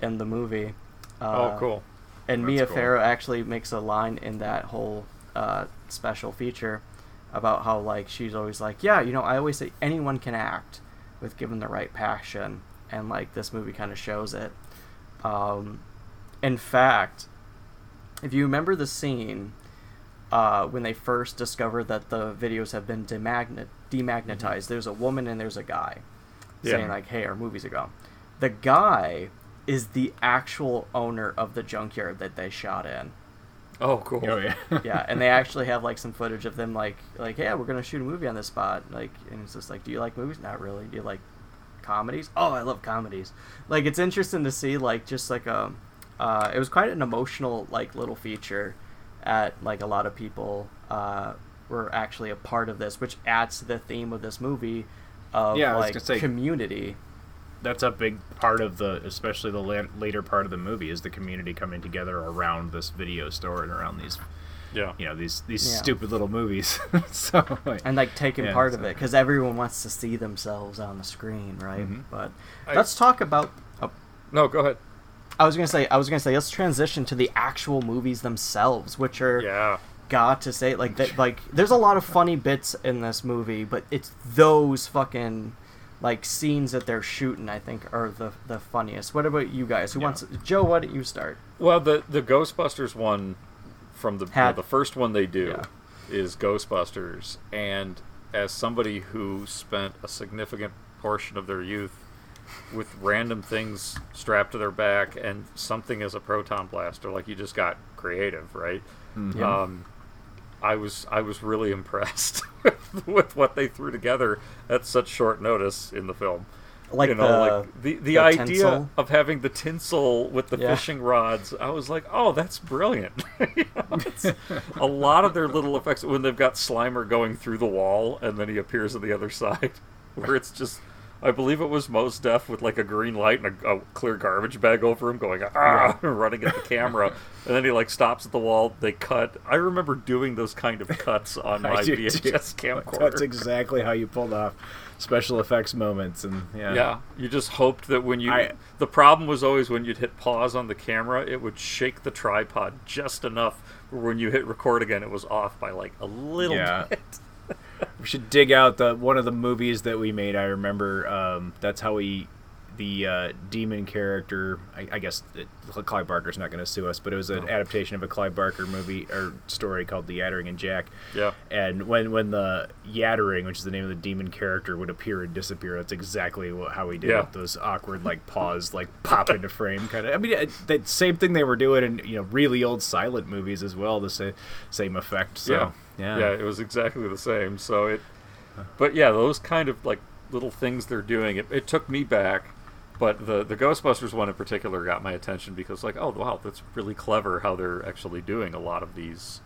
in the movie. Uh, oh, cool. And That's Mia cool. Farrow actually makes a line in that whole uh, special feature about how like she's always like, yeah, you know, I always say anyone can act with given the right passion, and like this movie kind of shows it. Um, in fact, if you remember the scene uh, when they first discovered that the videos have been demagnet- demagnetized, there's a woman and there's a guy Yeah. saying like, "Hey, our movie's are gone." The guy is the actual owner of the junkyard that they shot in. Oh, cool. Oh yeah. yeah, and they actually have like some footage of them like like yeah, we're gonna shoot a movie on this spot. Like, and it's just like, do you like movies? Not really. Do you like comedies? Oh, I love comedies. Like, it's interesting to see like just like a, uh, it was quite an emotional like little feature, at like a lot of people uh were actually a part of this, which adds to the theme of this movie, of Yeah, like gonna say- community. that's a big part of the especially the la- later part of the movie is the community coming together around this video store and around these Yeah. you know these these Yeah. stupid little movies so like, and like taking yeah, part of it because everyone wants to see themselves on the screen, right? Mhm. But I- let's talk about. Oh, No, go ahead. I was gonna say, I was gonna say, let's transition to the actual movies themselves, which are Yeah. got to say like that. Like, there's a lot of funny bits in this movie, but it's those fucking like scenes that they're shooting. I think are the the funniest. What about you guys? Who wants? Joe, why don't you start? Well, the the Ghostbusters one from the you know, the first one they do Yeah. is Ghostbusters, and as somebody who spent a significant portion of their youth with random things strapped to their back and something as a proton blaster, like you just got creative, right? Yeah. Um, I was I was really impressed with, with what they threw together at such short notice in the film. Like you know, the- like the the, the idea tinsel. of having the tinsel with the Yeah. fishing rods, I was like, oh, that's brilliant. You know, it's a lot of their little effects when they've got Slimer going through the wall and then he appears on the other side, where it's just. I believe it was Mos Def with like a green light and a, a clear garbage bag over him, going ah, running at the camera, and then he like stops at the wall. They cut. I remember doing those kind of cuts on my do too. VHS camcorder. that's exactly how you pulled off special effects moments and yeah Yeah, you just hoped that when you. I- the problem was always when you'd hit pause on the camera, it would shake the tripod just enough when you hit record again, it was off by like a little Yeah. bit. We should dig out the one of the movies that we made. I remember um, that's how we the uh, demon character. I, I guess it, Clive Barker's not going to sue us, but it was an No. adaptation of a Clive Barker movie or story called The Yattering and Jack. Yeah. And when when the Yattering, which is the name of the demon character, would appear and disappear, that's exactly what, how we did Yeah. it. Those awkward like pause, like pop into frame kind of. I mean, that same thing they were doing in you know really old silent movies as well. The same same effect. So, yeah. Yeah. yeah, it was exactly the same. So it, but yeah, those kind of like little things they're doing. It, it took me back, but the the Ghostbusters one in particular got my attention because like, oh wow, that's really clever how they're actually doing a lot of these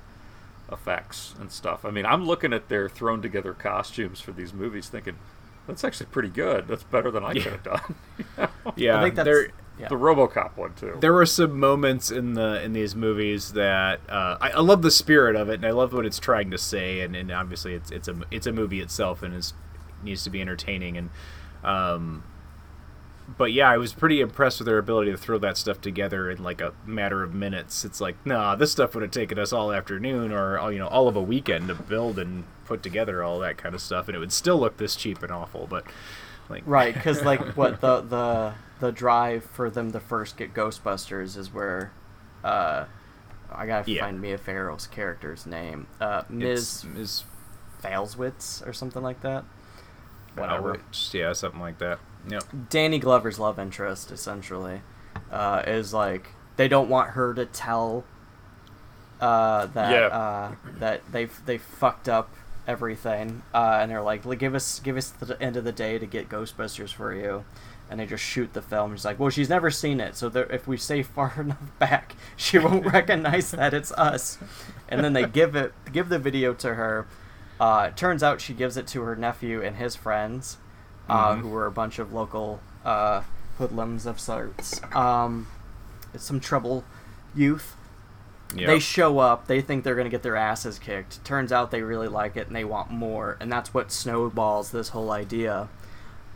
effects and stuff. I mean, I'm looking at their thrown together costumes for these movies, thinking that's actually pretty good. That's better than I Yeah. could have done. Yeah, I think that's there- yeah. The RoboCop one too. There were some moments in the in these movies that uh, I, I love the spirit of it, and I love what it's trying to say, and, and obviously it's it's a it's a movie itself, and is needs to be entertaining, and um, but yeah, I was pretty impressed with their ability to throw that stuff together in like a matter of minutes. It's like, nah, this stuff would have taken us all afternoon or all, you know all of a weekend to build and put together all that kind of stuff, and it would still look this cheap and awful. But like, Right, because like what the the the drive for them to first get Ghostbusters is where, uh, I gotta Yeah. find Mia Farrow's character's name, uh, It's Ms. Ms. Falewicz or something like that. Whatever. Yeah, something like that. Yep. Danny Glover's love interest, essentially, uh, is like they don't want her to tell uh, that Yeah. uh, that they they fucked up everything, uh, and they're like, give us give us the end of the day to get Ghostbusters for you, and they just shoot the film. She's like, "Well, she's never seen it, so if we stay far enough back, she won't recognize that it's us." And then they give it give the video to her. Uh, it turns out she gives it to her nephew and his friends, uh, Mhm. who were a bunch of local uh, hoodlums of sorts. Um, some trouble youth. Yep. They show up. They think they're going to get their asses kicked. Turns out they really like it and they want more. And that's what snowballs this whole idea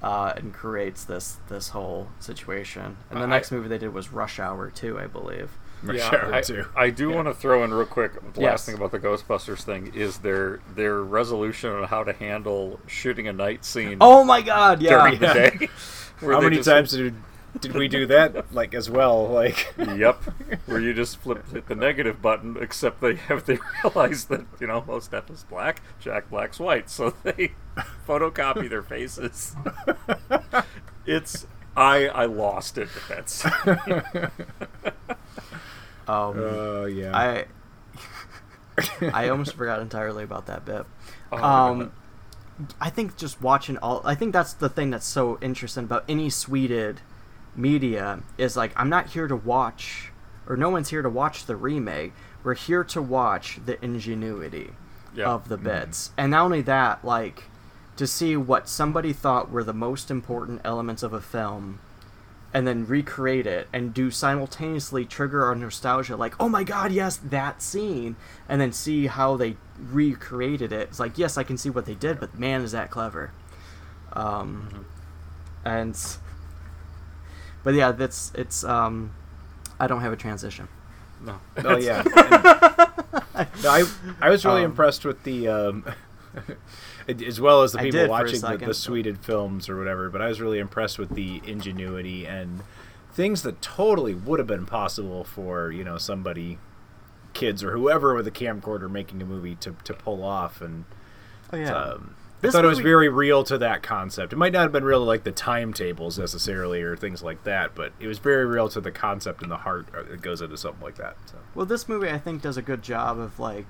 uh, and creates this this whole situation. And the I- next movie they did was Rush Hour 2, I believe. Rush yeah, Hour I, I do want to throw in real quick. The Yes. last thing about the Ghostbusters thing is their their resolution on how to handle shooting a night scene. Oh my god, yeah. during the day. where How many just- times did did we do that? Like as well, like yep, where you just flip hit the negative button, except they have they realize that you know Mos Def is black, Jack Black's white, so they photocopy their faces. it's I I lost it with that scene. Um, Oh, yeah. I I almost forgot entirely about that bit. Oh, um, I think just watching all. I think that's the thing that's so interesting about any Sweded media is like I'm not here to watch, or no one's here to watch the remake. We're here to watch the ingenuity Yeah. of the bits, and not only that, like to see what somebody thought were the most important elements of a film and then recreate it and do simultaneously trigger our nostalgia like oh my god yes that scene and then see how they recreated it. It's like yes i can see what they did but man is that clever. Um and but yeah that's it's um i don't have a transition no Oh yeah. No, I I was really Um, impressed with the um, as well as the people did for a watching the, second. the Sweded films or whatever. But I was really impressed with the ingenuity and things that totally would have been possible for you know somebody, kids or whoever with a camcorder making a movie to to pull off and. oh yeah Um, This I thought it was very real to that concept. It might not have been real to like the timetables necessarily or things like that, but it was very real to the concept and the heart uh, that goes into something like that. So. Well, this movie I think does a good job of like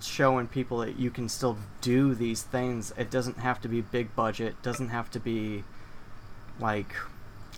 showing people that you can still do these things. It doesn't have to be big budget. Doesn't have to be like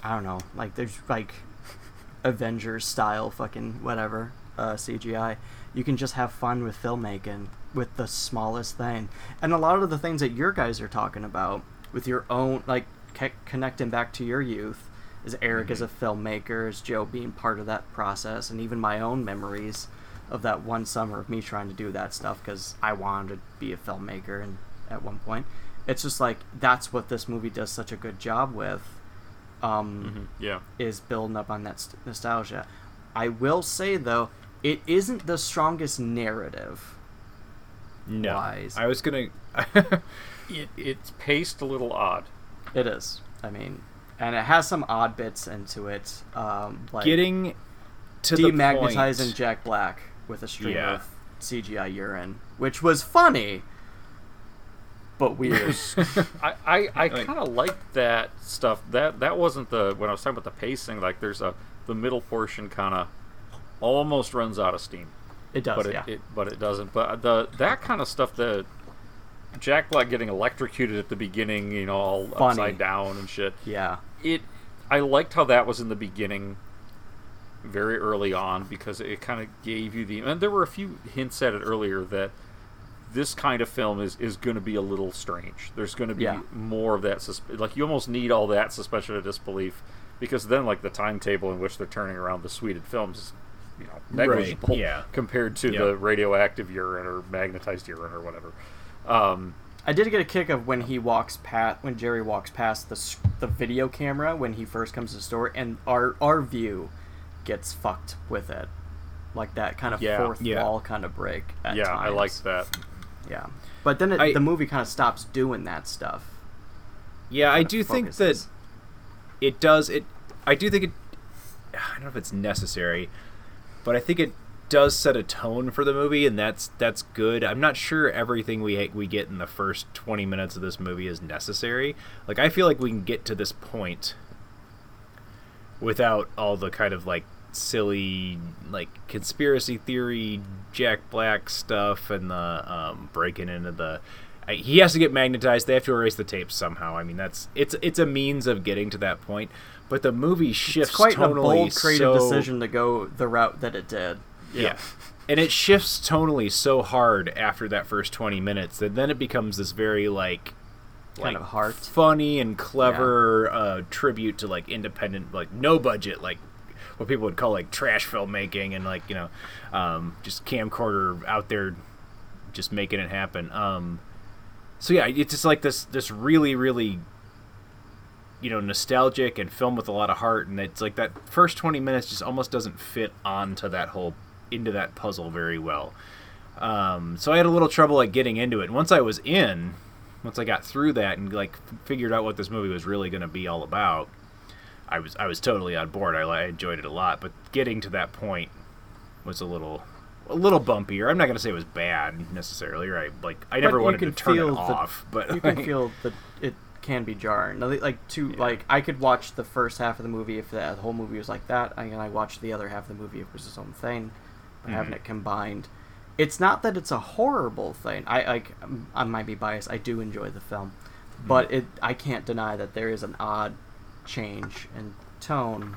I don't know, like there's like Avengers style fucking whatever uh, CGI. You can just have fun with filmmaking with the smallest thing, and a lot of the things that your guys are talking about with your own like c- connecting back to your youth is Eric as a filmmaker, is Joe being part of that process, and even my own memories of that one summer of me trying to do that stuff because I wanted to be a filmmaker and at one point. It's just like that's what this movie does such a good job with. Um, yeah. is building up on that st- nostalgia. I will say though, it isn't the strongest narrative. No, Wise. I was gonna. It, it's paced a little odd. It is. I mean, and it has some odd bits into it, um, like Getting to the demagnetizing point- Jack Black with a stream Yeah. of CGI urine, which was funny, but weird. I, I, I kind of like that stuff. That that wasn't the when I was talking about the pacing. Like there's a the middle portion kind of almost runs out of steam. It does, but it, yeah. it but it doesn't. But the that kind of stuff that Jack Black getting electrocuted at the beginning, you know, all Funny. upside down and shit. Yeah. It, I liked how that was in the beginning, very early on, because it kind of gave you the. And there were a few hints at it earlier that this kind of film is is going to be a little strange. There's going to be Yeah. more of that. Sus- like you almost need all that suspension of disbelief, because then like the timetable in which they're turning around the Sweded films is. You know, negligible yeah. compared to Yep. the radioactive urine or magnetized urine or whatever. Um, I did get a kick of when he walks past when Jerry walks past the the video camera when he first comes to the store, and our our view gets fucked with it, like that kind of Yeah. fourth Yeah. wall kind of break. At yeah, I times. liked that. Yeah, but then it, I- the movie kind of stops doing that stuff. Yeah, I Kinda do think that it does it. I do think it. I don't know if it's necessary, but I think it does set a tone for the movie, and that's that's good. I'm not sure everything we we get in the first 20 minutes of this movie is necessary. Like I feel like we can get to this point without all the kind of like silly like conspiracy theory Jack Black stuff and the um, breaking into the he has to get magnetized. They have to erase the tapes somehow. I mean, that's it's it's a means of getting to that point. But the movie shifts It's quite a tonally bold, creative so- decision to go the route that it did. Yeah. And it shifts tonally so hard after that first 20 minutes that then it becomes this very like Kind like of heart. funny and clever uh, tribute to like independent like no budget like what people would call like trash filmmaking and like you know um, just camcorder out there just making it happen um, so yeah it's just like this this really really you know nostalgic and filmed with a lot of heart and it's like that first 20 minutes just almost doesn't fit onto that whole into that puzzle very well. Um, so i had a little trouble like getting into it. And once i was in once i got through that and like figured out what this movie was really going to be all about i was i was totally on board. I, I enjoyed it a lot but getting to that point was a little a little bumpier. I'm not going to say it was bad necessarily right? Like i never wanted to turn it the- off but you can feel it can be jarring. Like to like, I could watch the first half of the movie if the whole movie was like that, and I watched the other half of the movie if it was its own thing. But having Mhm. it combined, it's not that it's a horrible thing. I like, I might be biased. I do enjoy the film, but it I can't deny that there is an odd change in tone.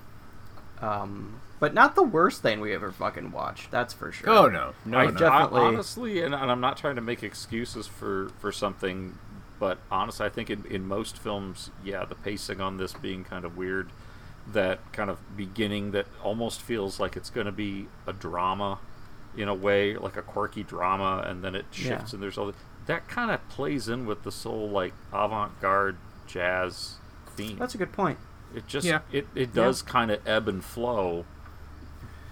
Um, but not the worst thing we ever fucking watched. That's for sure. Oh, no. No, I no. definitely. I, honestly, and, and I'm not trying to make excuses for for something, but honestly, I think in, in most films, yeah, the pacing on this being kind of weird, that kind of beginning that almost feels like it's going to be a drama, in a way, like a quirky drama, and then it Yeah. shifts and there's all the, that kind of plays in with the soul like avant-garde jazz theme. That's a good point. It just Yeah. it, it Yeah. does kind of ebb and flow,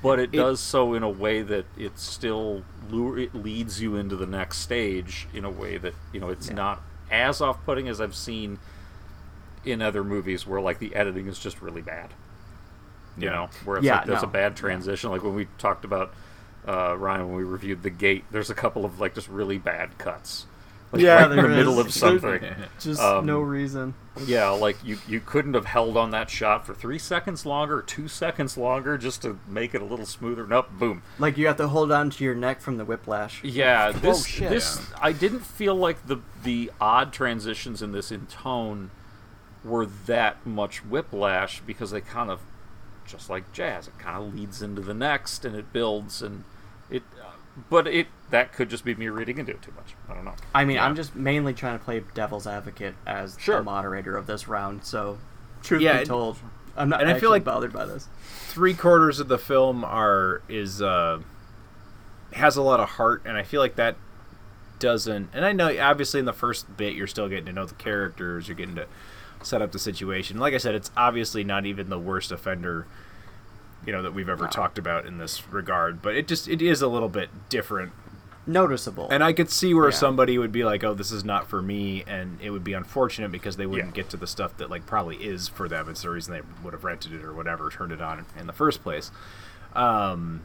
but it, It- does so in a way that it still lure it leads you into the next stage in a way that you know it's Yeah. not as off-putting as I've seen in other movies where like the editing is just really bad. You Yeah. know, where it's Yeah, like there's no. a bad transition. Like when we talked about uh, Ryan when we reviewed The Gate, there's a couple of like just really bad cuts. Like, Yeah, right in the there middle is. of something. Just Um, no reason. yeah, like you, you couldn't have held on that shot for three seconds longer, two seconds longer, just to make it a little smoother. Nope, boom. Like you have to hold on to your neck from the whiplash. Yeah, Oh, this shit. this I didn't feel like the the odd transitions in this in tone were that much whiplash because they kind of just like jazz, it kind of leads into the next and it builds and it. But it that could just be me reading into it too much. I don't know. I mean, Yeah. I'm just mainly trying to play devil's advocate as Sure. the moderator of this round. So, truth Yeah, be and- told, I'm not and I actually feel like- bothered by this. three quarters of the film are is uh has a lot of heart and i feel like that doesn't and i know obviously in the first bit you're still getting to know the characters you're getting to set up the situation like i said it's obviously not even the worst offender you know that we've ever No. talked about in this regard but it just it is a little bit different Noticeable. and i could see where Yeah. somebody would be like oh this is not for me and it would be unfortunate because they wouldn't Yeah. get to the stuff that like probably is for them it's the reason they would have rented it or whatever turned it on in the first place um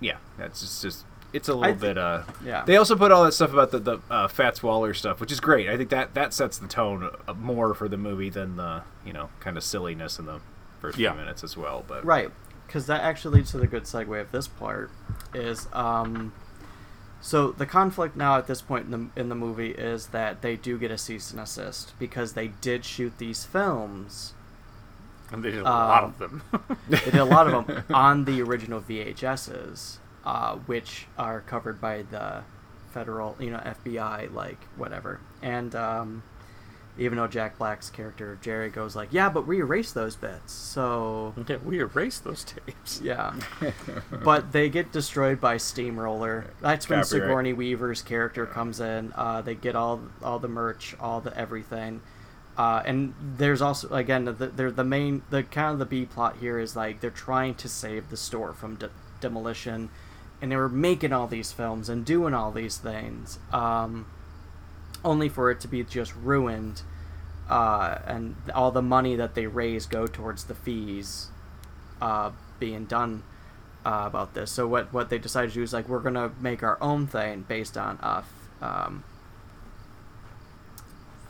yeah that's just, just it's a little thi- bit uh yeah. they also put all that stuff about the the uh, fats waller stuff which is great i think that that sets the tone uh, more for the movie than the you know kind of silliness in the first Yeah. few minutes as well but Right, because that actually leads to the good segue of this part. Is um, So the conflict now at this point in the in the movie is that they do get a cease and assist because they did shoot these films. And they did a lot um, of them. they did a lot of them on the original VHSs, uh, which are covered by the federal, you know, FBI, like whatever. And um, even though Jack Black's character Jerry goes like, "Yeah, but we erased those bits," so yeah, we erased those tapes. Yeah, but they get destroyed by Steamroller. That's when Copyright. Sigourney Weaver's character comes in. Uh, they get all all the merch, all the everything. Uh, and there's also again the, they're the main the kind of the B plot here is like they're trying to save the store from de- demolition, and they were making all these films and doing all these things, um, only for it to be just ruined, uh, and all the money that they raise go towards the fees, uh, being done uh, about this. So what what they decided to do is like we're gonna make our own thing based on uh, f- um,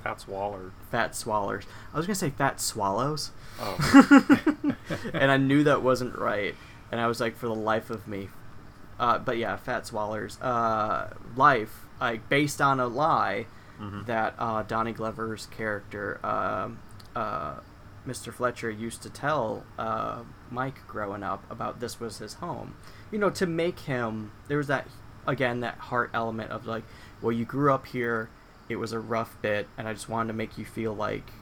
Fats Waller. fat swallers. I was gonna say fat swallows. Oh. and I knew that wasn't right, and I was like, for the life of me. Uh, but yeah, fat swallers. Uh, life, like based on a lie Mhm. that uh, Danny Glover's character, um uh, Mr. Fletcher, used to tell uh, Mike growing up about this was his home. You know, to make him there was that again that heart element of like, well, you grew up here. It was a rough bit, and I just wanted to make you feel like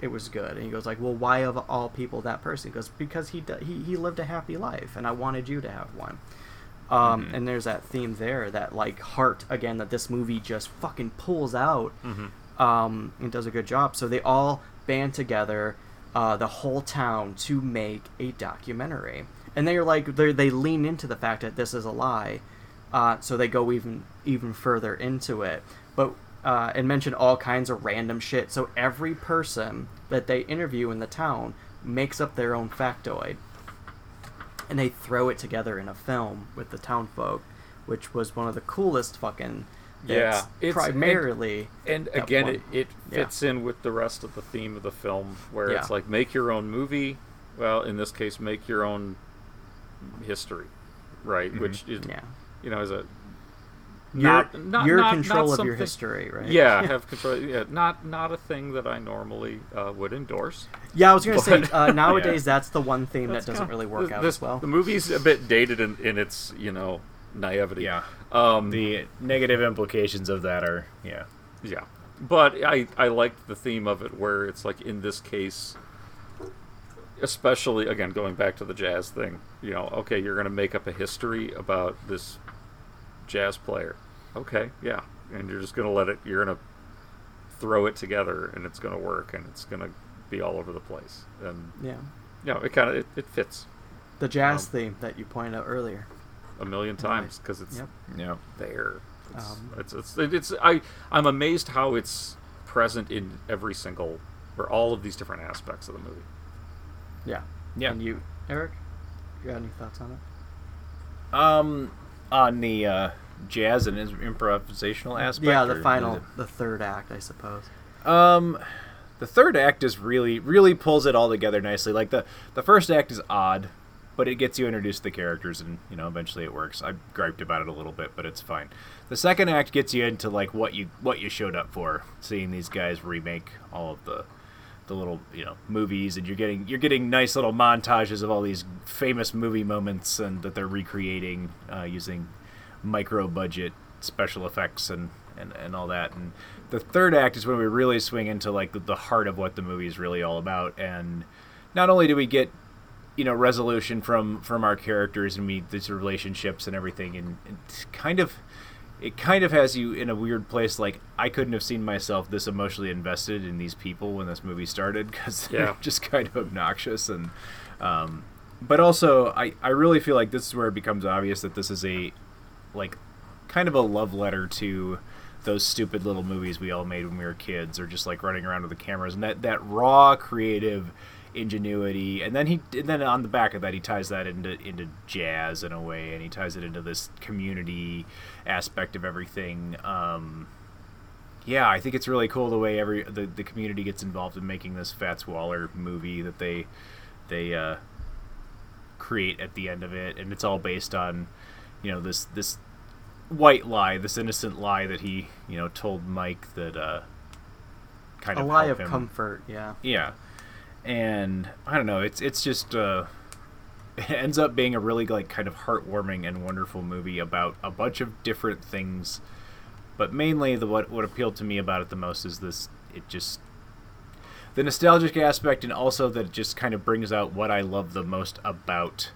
it was good. And he goes like, "Well, why of all people that person?" He goes, "Because he he he lived a happy life, and I wanted you to have one." Um, Mhm. And there's that theme there, that like heart again that this movie just fucking pulls out, Mhm. um, and does a good job. So they all band together, uh, the whole town, to make a documentary. And they're like they they lean into the fact that this is a lie, uh, so they go even even further into it. But uh, and mention all kinds of random shit. So every person that they interview in the town makes up their own factoid, and they throw it together in a film with the town folk, which was one of the coolest fucking. Yeah, it's primarily. and, and again, it, it yeah. fits in with the rest of the theme of the film, where it's like make your own movie. Well, in this case, make your own history, right? Mhm. Which is, Yeah. you know, is a Your- not, not your not- control not of your history, right? Yeah, have control. Yeah, not not a thing that I normally uh, would endorse. Yeah, I was gonna say uh, nowadays that's the one theme That's that doesn't kinda- really work this- out this- as well. The movie's a bit dated in, in its you know naivety. Yeah. Um, the negative implications of that are yeah. Yeah, but I I liked the theme of it where it's like in this case, especially again going back to the jazz thing. You know, okay, you're gonna make up a history about this jazz player. Okay, yeah, and you're just gonna let it. You're gonna throw it together, and it's gonna work, and it's gonna be all over the place. And Yeah. you know, it kind of it, it fits The jazz Um, theme that you pointed out earlier. a million times because it's Yep. Yeah. there. It's, Um, it's, it's, it's, I, I'm amazed how it's present in every single, or all of these different aspects of the movie. Yeah. Yeah. And you, Eric, you got any thoughts on it? Um, on the uh, jazz and improvisational aspect. yeah, the final, the third act, I suppose. Um, the third act is really really pulls it all together nicely. Like the the first act is odd, but it gets you introduced to the characters, and you know eventually it works. I griped about it a little bit, but it's fine. The second act gets you into like what you what you showed up for, seeing these guys remake all of the the little you know movies, and you're getting you're getting nice little montages of all these famous movie moments, and that they're recreating uh, using micro budget special effects and, and, and all that. And the third act is when we really swing into like the, heart of what the movie is really all about. And not only do we get you know resolution from from our characters and meet these relationships and everything, and it's kind of it kind of has you in a weird place. Like I couldn't have seen myself this emotionally invested in these people when this movie started because they're Yeah. just kind of obnoxious and. Um, but also, I, I really feel like this is where it becomes obvious that this is a like kind of a love letter to those stupid little movies we all made when we were kids or just like running around with the cameras and that, that raw creative ingenuity and then he and then on the back of that he ties that into into jazz in a way and he ties it into this community aspect of everything um yeah i think it's really cool the way every the, the community gets involved in making this fats waller movie that they they uh create at the end of it and it's all based on you know this this white lie, this innocent lie that he, you know, told Mike that uh, kind A of a lie of him. comfort, yeah. Yeah, and I don't know. It's it's just uh, it ends up being a really like kind of heartwarming and wonderful movie about a bunch of different things, but mainly the what what appealed to me about it the most is this. It just the nostalgic aspect and also that it just kind of brings out what I love the most about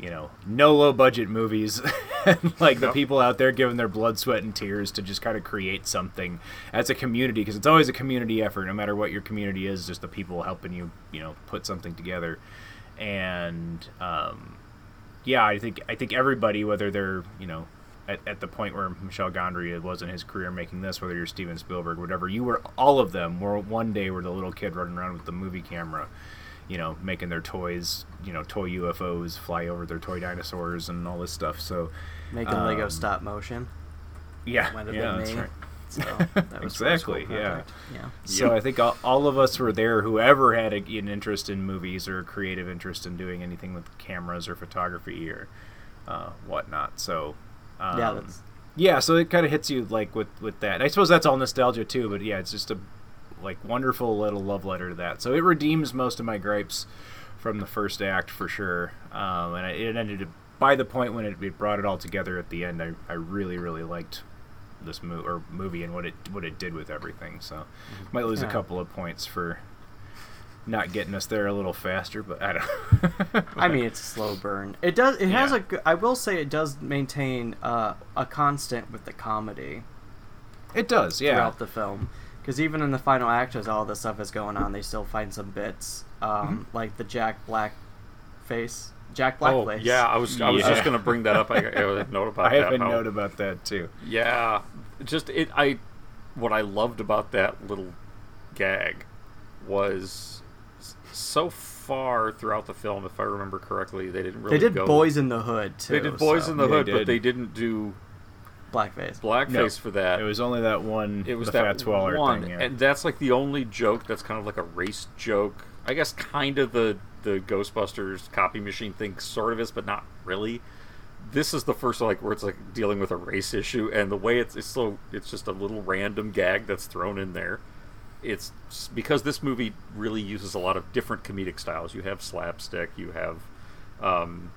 you know no low budget movies. And like the people out there giving their blood sweat and tears to just kind of create something as a community because it's always a community effort. No matter what your community is just the people helping you you know put something together and um, yeah I think I think everybody whether they're you know at, at the point where Michel Gondry was in his career making this, whether you're Steven Spielberg, whatever, you were all of them were one day were the little kid running around with the movie camera, you know, making their toys, you know, toy UFOs fly over their toy dinosaurs and all this stuff. So Making Lego um, stop motion. Yeah, yeah, that's right. So that was exactly, yeah. Yeah. So I think all, all of us were there. Whoever had a, an interest in movies or a creative interest in doing anything with cameras or photography or uh, whatnot. So um, Yeah, that's- yeah. So it kind of hits you like with with that. And I suppose that's all nostalgia too. But yeah, it's just a like wonderful little love letter to that. So it redeems most of my gripes from the first act for sure. Um, and it ended by the point when it, it brought it all together at the end. I, I really really liked this mo- or movie and what it what it did with everything. So might lose Yeah. a couple of points for not getting us there a little faster, but I don't. I mean, it's a slow burn. It does. It has Yeah. a. g- I will say it does maintain uh, a constant with the comedy. It does, yeah. Throughout the film, because even in the final act, as all this stuff is going on, they still find some bits, um, like the Jack Black face, Jack Black oh face. yeah, I was I was Yeah. just gonna bring that up. I, I have a note about I that. have a how- note about that too. Yeah, just it. I what I loved about that little gag was so far throughout the film, if I remember correctly, they didn't really. They did go, Boys in the Hood too. They did Boys so- in the They Hood, but they didn't do blackface. blackface No, for that. It was only that one. It was the that Fats Waller one, thing. Yeah. and that's like the only joke that's kind of like a race joke. I guess kind of the the Ghostbusters copy machine thing sort of is, but not really. This is the first like where it's like dealing with a race issue, and the way it's it's so it's just a little random gag that's thrown in there. It's because this movie really uses a lot of different comedic styles. You have slapstick, you have, um,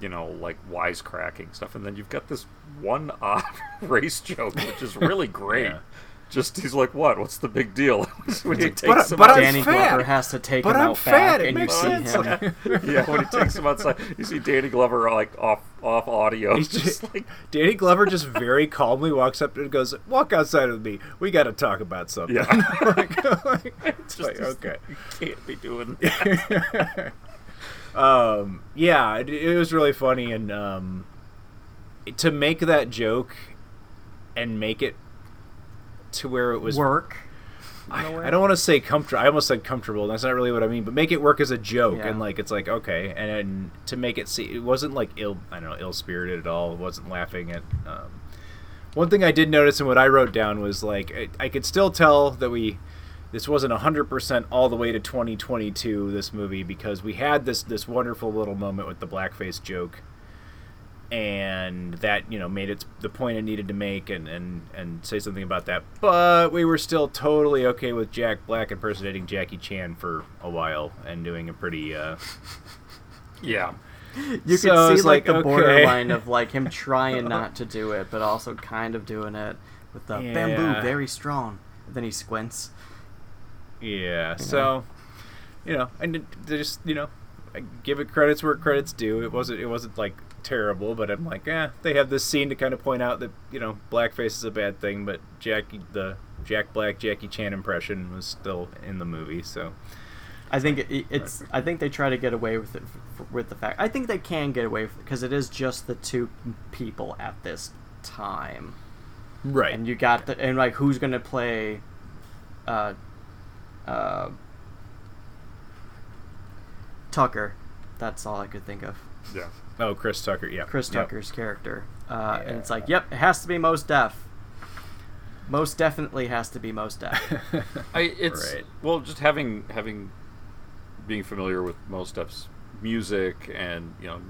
you know, like wisecracking stuff, and then you've got this one odd race joke, which is really great. Yeah. Just he's like, what? What's the big deal? when he takes But- him but out- Danny fat. Glover has to take But him I'm out fat, back, it and you makes see sense. him. yeah, when he takes him outside, you see Danny Glover like off off audio. He's just just, like Danny Glover just very calmly walks up and goes, "Walk outside with me. We got to talk about something." Yeah. like, like, it's just like, okay. You can't be doing that. um, yeah, it, it was really funny, and um, to make that joke and make it to where it was Work. I, I don't want to say comfortable. I almost said comfortable. That's not really what I mean. But make it work as a joke, Yeah. and like it's like okay, and, and to make it see, it wasn't like ill. I don't know, ill spirited at all. It wasn't laughing at. Um, one thing I did notice and what I wrote down was like I, I could still tell that we this wasn't 100% all the way to 2022 this movie because we had this this wonderful little moment with the blackface joke and that you know made it the point it needed to make and and and say something about that but we were still totally okay with Jack Black impersonating Jackie Chan for a while and doing a pretty uh yeah. You So could see like, like, the okay. borderline of like him trying not to do it, but also kind of doing it with the bamboo very strong. then he squints. Yeah. So, you know, and just you know, I give it credits where credits due. It wasn't it wasn't like terrible, but I'm like, eh. They have this scene to kind of point out that you know blackface is a bad thing, but Jackie the Jack Black Jackie Chan impression was still in the movie. So I think it, it's. I think they try to get away with it with the fact. I think they can get away with it because it is just the two people at this time, right? And you got the and like who's gonna play, uh, uh, Tucker. That's all I could think of. Yeah. Oh, Chris Tucker. Yeah. Chris Yep. Tucker's character, uh, and it's like, yep, it has to be Mos Def. Most definitely has to be Mos Def. I it's Right. well just having having being familiar with Mos Def's music and you know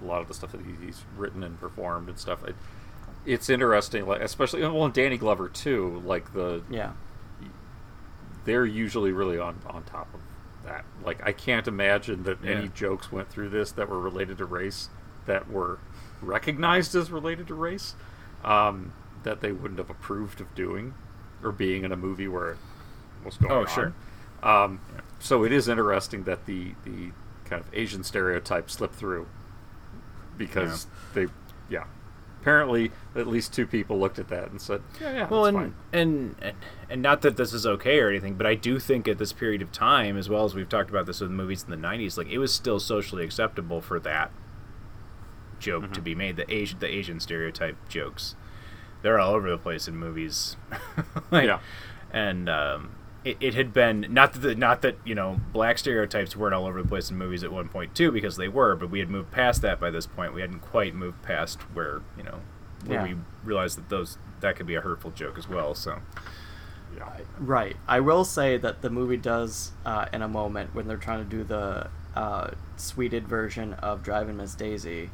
a lot of the stuff that he's written and performed and stuff. I, it's interesting, like especially well, and Danny Glover too. Like the yeah, they're usually really on on top of that. Like I can't imagine that Yeah. any jokes went through this that were related to race that were recognized as related to race um, that they wouldn't have approved of doing or being in a movie where it was going Oh, on. sure. Um, So it is interesting that the the kind of Asian stereotype slipped through because they, yeah. Apparently, at least two people looked at that and said, "Yeah, yeah, well, that's and, fine." and and and not that this is okay or anything, but I do think at this period of time, as well as we've talked about this with movies in the '90s, like it was still socially acceptable for that joke to be made. The Asian, the Asian stereotype jokes, they're all over the place in movies. like, Yeah. and um, it, it had been not that the, not that you know black stereotypes weren't all over the place in movies at one point too, because they were, but we had moved past that by this point. We hadn't quite moved past where you know where Yeah. we realized that those that could be a hurtful joke as well. So Yeah. Right. I will say that the movie does, uh, in a moment when they're trying to do the uh, Sweded version of Driving Miss Daisy,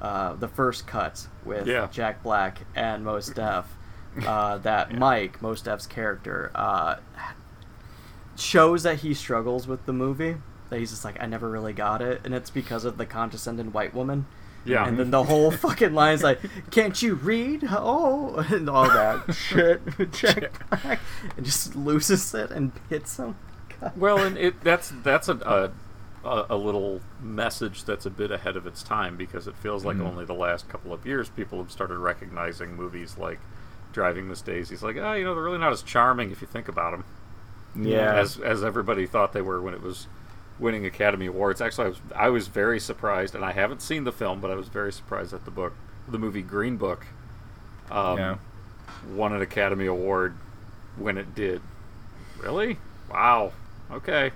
uh, the first cut with Yeah. Jack Black and Mos Def, uh, that Mike, Mos Def's character, uh, shows that he struggles with the movie. That he's just like, I never really got it, and it's because of the condescending white woman. Yeah. And then the whole fucking line is like, "Can't you read? Oh," and all that shit. with Jack Black, and just loses it and hits him. God. Well, and it that's that's a, a a- a little message that's a bit ahead of its time because it feels like Mhm. only the last couple of years people have started recognizing movies like Driving Miss Daisy. It's like, oh, you know, they're really not as charming if you think about them. Yeah. as as everybody thought they were when it was winning Academy Awards. Actually, I was I was very surprised, and I haven't seen the film, but I was very surprised that the book, the movie Green Book, um, Yeah. won an Academy Award when it did. Really? Wow. Okay.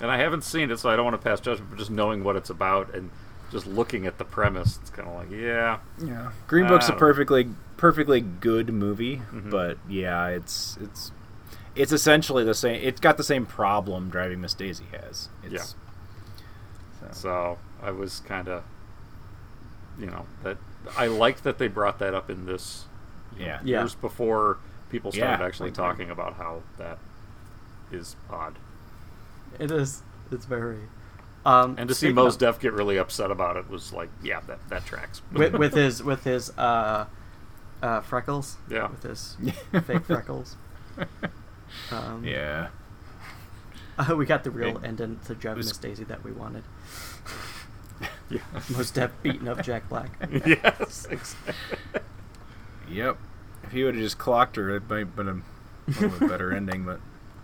And I haven't seen it, so I don't want to pass judgment. But just knowing what it's about and just looking at the premise, it's kind of like, yeah, yeah, Green Book's a don't know. perfectly perfectly good movie, Mhm. but yeah, it's it's it's essentially the same. It's got the same problem Driving Miss Daisy has. It's, So I was kind of, you know, that I liked that they brought that up in this. you know, Yeah. Yeah. Years before people started Yeah, actually talking about how that is odd, It is. It's very. Um, and to see speaking Mos Def get really upset about it was like, yeah, that that tracks. with, with his with his uh, uh, freckles. Yeah. With his fake freckles. Um, yeah. Uh, we got the real It- ending to Driving was- Miss Daisy that we wanted. Yeah. Mos Def beaten up Jack Black. yes. Exactly. Yep. If he would have just clocked her, it might have been a, little bit better ending. But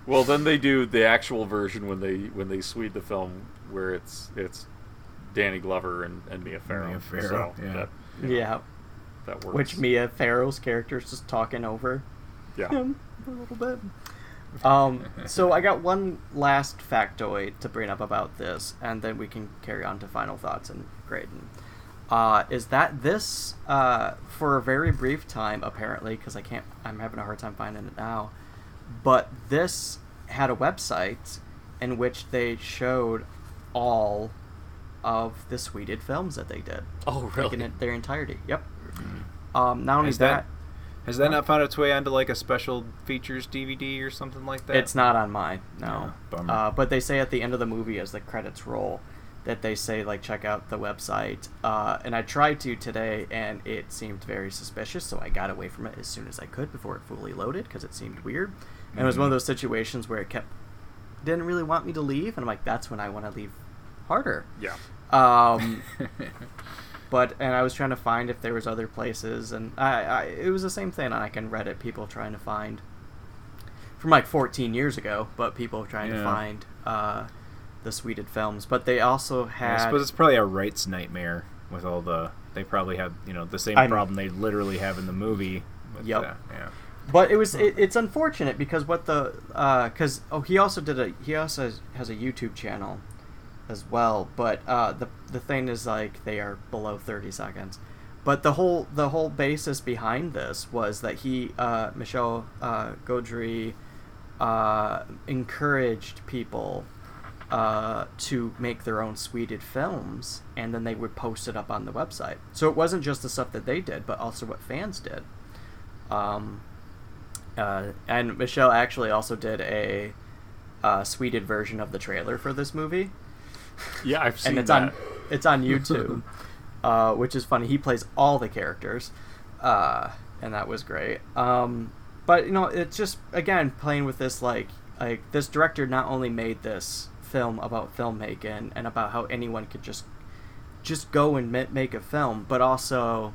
Well, then they do the actual version when they when they swede the film where it's it's Danny Glover and, and Mia Farrow. Mia Farrow, so yeah. that, you know, Yeah. that works. Which Mia Farrow's character is just talking over Yeah. him a little bit. Um, so I got one last factoid to bring up about this, and then we can carry on to final thoughts and grading. Uh, is that this, uh, for a very brief time, apparently, because I can't, I'm having a hard time finding it now, but this had a website in which they showed all of the Sweded films that they did. Oh, Like really? in their entirety. Yep. Um, not only has that, that has that not found its way onto like a special features DVD or something like that? It's not on mine, no. Yeah, bummer. uh, but they say at the end of the movie, as the credits roll, that they say like check out the website. Uh, and I tried to today, and it seemed very suspicious, so I got away from it as soon as I could before it fully loaded because it seemed weird. And it was one of those situations where it kept didn't really want me to leave, and I'm like, that's when I want to leave harder. Yeah. Um, but and I was trying to find if there was other places, and I, I it was the same thing on like on Reddit, people trying to find from like 14 years ago, but people trying to find uh, the Sweded films. But they also have I suppose it's probably a rights nightmare with all the. They probably have you know the same I'm- problem they literally have in the movie. Yep. the- yeah. But it was it, it's unfortunate because what the because oh he also did a he also has a YouTube channel as well. But uh, the the thing is like they are below thirty seconds. But the whole the whole basis behind this was that he uh, uh, Gondry uh, encouraged people uh, to make their own Sweded films, and then they would post it up on the website. So it wasn't just the stuff that they did, but also what fans did. Um, uh, and Michel actually also did a uh, Sweded version of the trailer for this movie. Yeah, I've seen and it's that. on it's on YouTube, uh, which is funny. He plays all the characters, uh, and that was great. Um, but you know, it's just again playing with this like like this director not only made this film about filmmaking and about how anyone could just just go and make a film, but also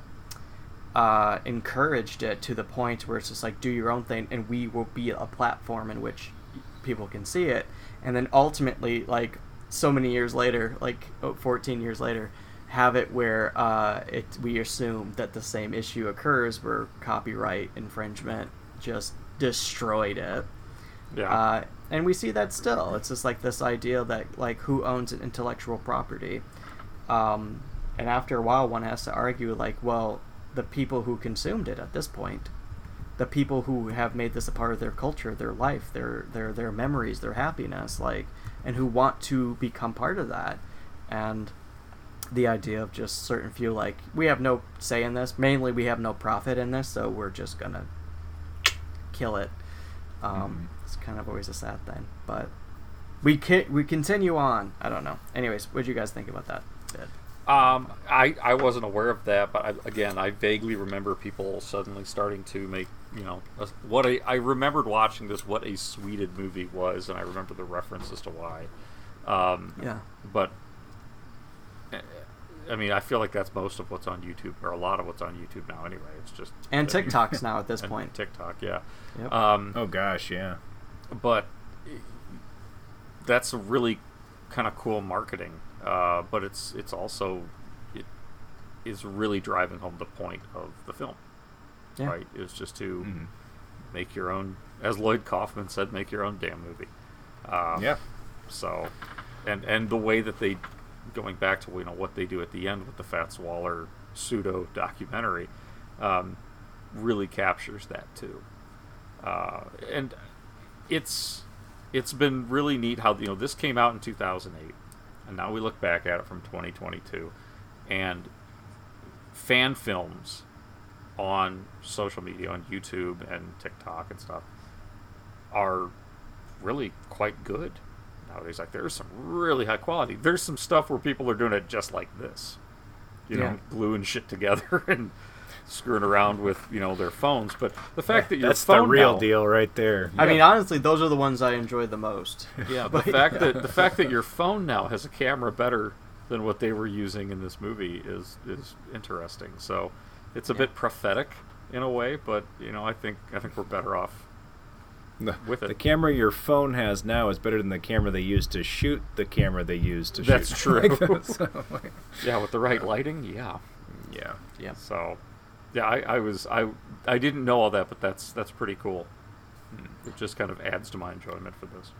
uh, encouraged it to the point where it's just like do your own thing, and we will be a platform in which people can see it, and then ultimately like so many years later, like oh, 14 years later, have it where uh, it we assume that the same issue occurs where copyright infringement just destroyed it. Yeah. Uh, and we see that still. It's just like this idea that like who owns an intellectual property. Um, and after a while, one has to argue like, well, the people who consumed it at this point, the people who have made this a part of their culture, their life, their their their memories, their happiness, like, and who want to become part of that, and the idea of just certain few like we have no say in this. Mainly, we have no profit in this, so we're just gonna kill it. Um, It's kind of always a sad thing, but we can we continue on. I don't know. Anyways, what do you guys think about that? Bit? Um, I, I wasn't aware of that, but I, again, I vaguely remember people suddenly starting to make, you know, what a, I remembered watching this, what a sweded movie was, and I remember the reference as to why. Um, Yeah. But, eh, I mean, I feel like that's most of what's on YouTube, or a lot of what's on YouTube now anyway. It's just. And TikToks now at this and point. TikTok, yeah. Yep. Um, oh, gosh, yeah. But that's a really kind of cool marketing. Uh, but it's it's also it is really driving home the point of the film, Yeah. right? It's just to Mhm. make your own, as Lloyd Kaufman said, make your own damn movie. Um, Yeah. So, and and the way that they, going back to you know what they do at the end with the Fats Waller pseudo documentary, um, really captures that too. Uh, and it's it's been really neat how you know this came out in 2008 and now we look back at it from 2022 and fan films on social media on YouTube and TikTok and stuff are really quite good nowadays like there's some really high quality there's some stuff where people are doing it just like this you Yeah. know gluing shit together and screwing around with you know their phones but the fact that your That's phone the real now- deal right there. I mean, honestly, those are the ones I enjoy the most. yeah, the But- fact that the fact that your phone now has a camera better than what they were using in this movie is is interesting. So it's a Yeah. bit prophetic in a way, but you know, I think I think we're better off The, with it. the camera your phone has now is better than the camera they used to shoot the camera they used to That's shoot. true. Like, that's- like- yeah, with the right lighting, yeah. yeah. Yeah. So yeah, I, I was I I didn't know all that, but that's that's pretty cool. It just kind of adds to my enjoyment for this.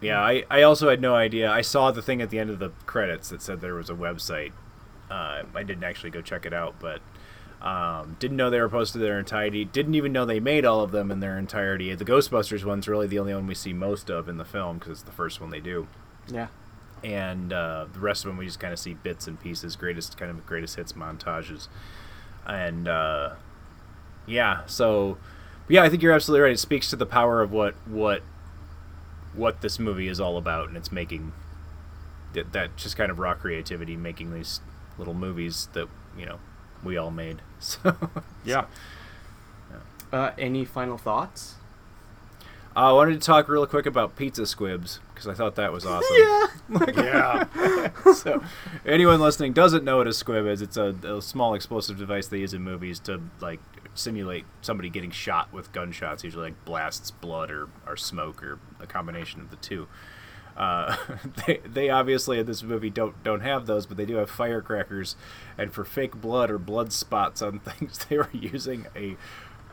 Yeah, I, I also had no idea. I saw the thing at the end of the credits that said there was a website. Uh, I didn't actually go check it out, but um, didn't know they were posted in their entirety. Didn't even know they made all of them in their entirety. The Ghostbusters one's really the only one we see most of in the film because it's the first one they do. Yeah. And uh, the rest of them we just kind of see bits and pieces, greatest kind of greatest hits montages, and uh, yeah. So, yeah, I think you're absolutely right. It speaks to the power of what what what this movie is all about, and it's making that, that just kind of raw creativity, making these little movies that you know we all made. So Yeah. Uh, any final thoughts? Uh, I wanted to talk real quick about pizza squibs because I thought that was awesome. Yeah. so, anyone listening doesn't know what a squib is. It's a, a small explosive device they use in movies to like simulate somebody getting shot with gunshots, usually like blasts, blood, or, or smoke, or a combination of the two. Uh, they, they obviously in this movie don't don't have those, but they do have firecrackers, and for fake blood or blood spots on things, they were using a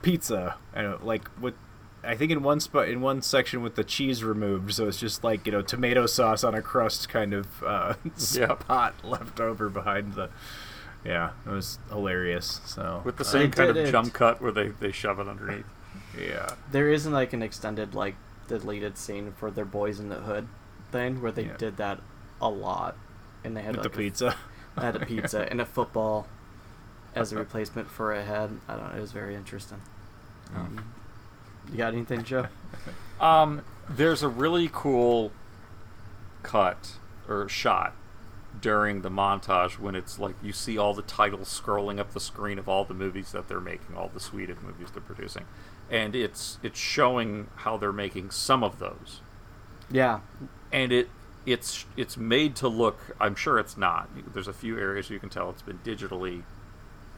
pizza and like with I think in one spot in one section with the cheese removed, so it's just like you know tomato sauce on a crust kind of uh, Yep. spot left over behind the. Yeah, it was hilarious. So With the uh, same kind of it. jump cut where they, they shove it underneath. yeah, There isn't like an extended like deleted scene for their boys in the hood. Thing where they Yeah. did that a lot, and they had like the a- pizza. they had a pizza and a football as a replacement for a head. I don't know. It was very interesting. Um, you got anything, Joe? Um, there's a really cool cut or shot during the montage when it's like you see all the titles scrolling up the screen of all the movies that they're making, all the sweded movies they're producing, and it's it's showing how they're making some of those, Yeah. And it it's it's made to look. I'm sure it's not. There's a few areas you can tell it's been digitally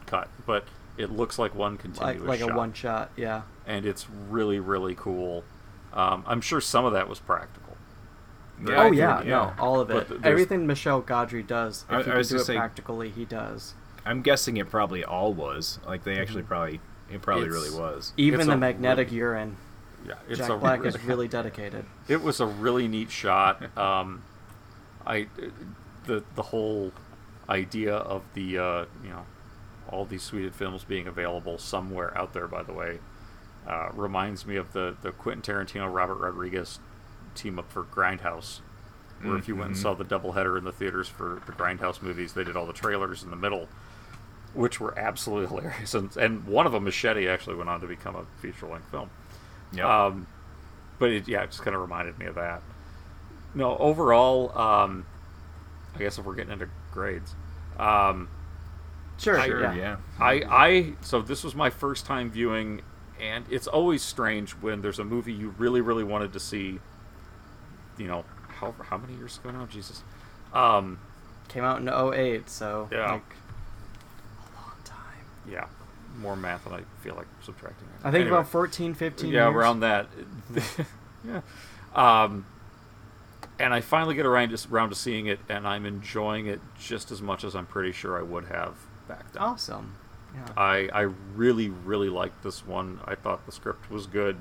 cut, but it looks like one continuous Like like shot a one shot. Yeah. and it's really really cool. Um, I'm sure some of that was practical. Yeah, oh I yeah, think- no, all of it. th- Everything Michel Gondry does, if I- he I was do gonna it say- practically, he does. I'm guessing it probably all was. Like they actually probably it probably It's- really was. Even It's the magnetic really- urine. Yeah, it's Jack a Black re- is really dedicated. It was a really neat shot. Um, I the the whole idea of the uh, you know all these sweded films being available somewhere out there. By the way, uh, reminds me of the the Quentin Tarantino Robert Rodriguez team up for Grindhouse. Where if you went and Mhm. saw the doubleheader in the theaters for the Grindhouse movies, they did all the trailers in the middle, which were absolutely hilarious. And, and one of them, Machete, actually went on to become a feature length film. Yep. Um, but it, yeah, it just kind of reminded me of that. No, overall, um, I guess if we're getting into grades, um, Sure, I, yeah. yeah. I, I, so this was my first time viewing, and it's always strange when there's a movie you really, really wanted to see. You know, how how many years ago now? Jesus. Um, Came out in 08, so Yeah. like a long time. yeah, more math than I feel like subtracting. I think Anyway. about 14, 15 yeah years. around that yeah um and i finally get around to, around to seeing it and i'm enjoying it just as much as i'm pretty sure i would have back then Awesome. Yeah. i i really really liked this one i thought the script was good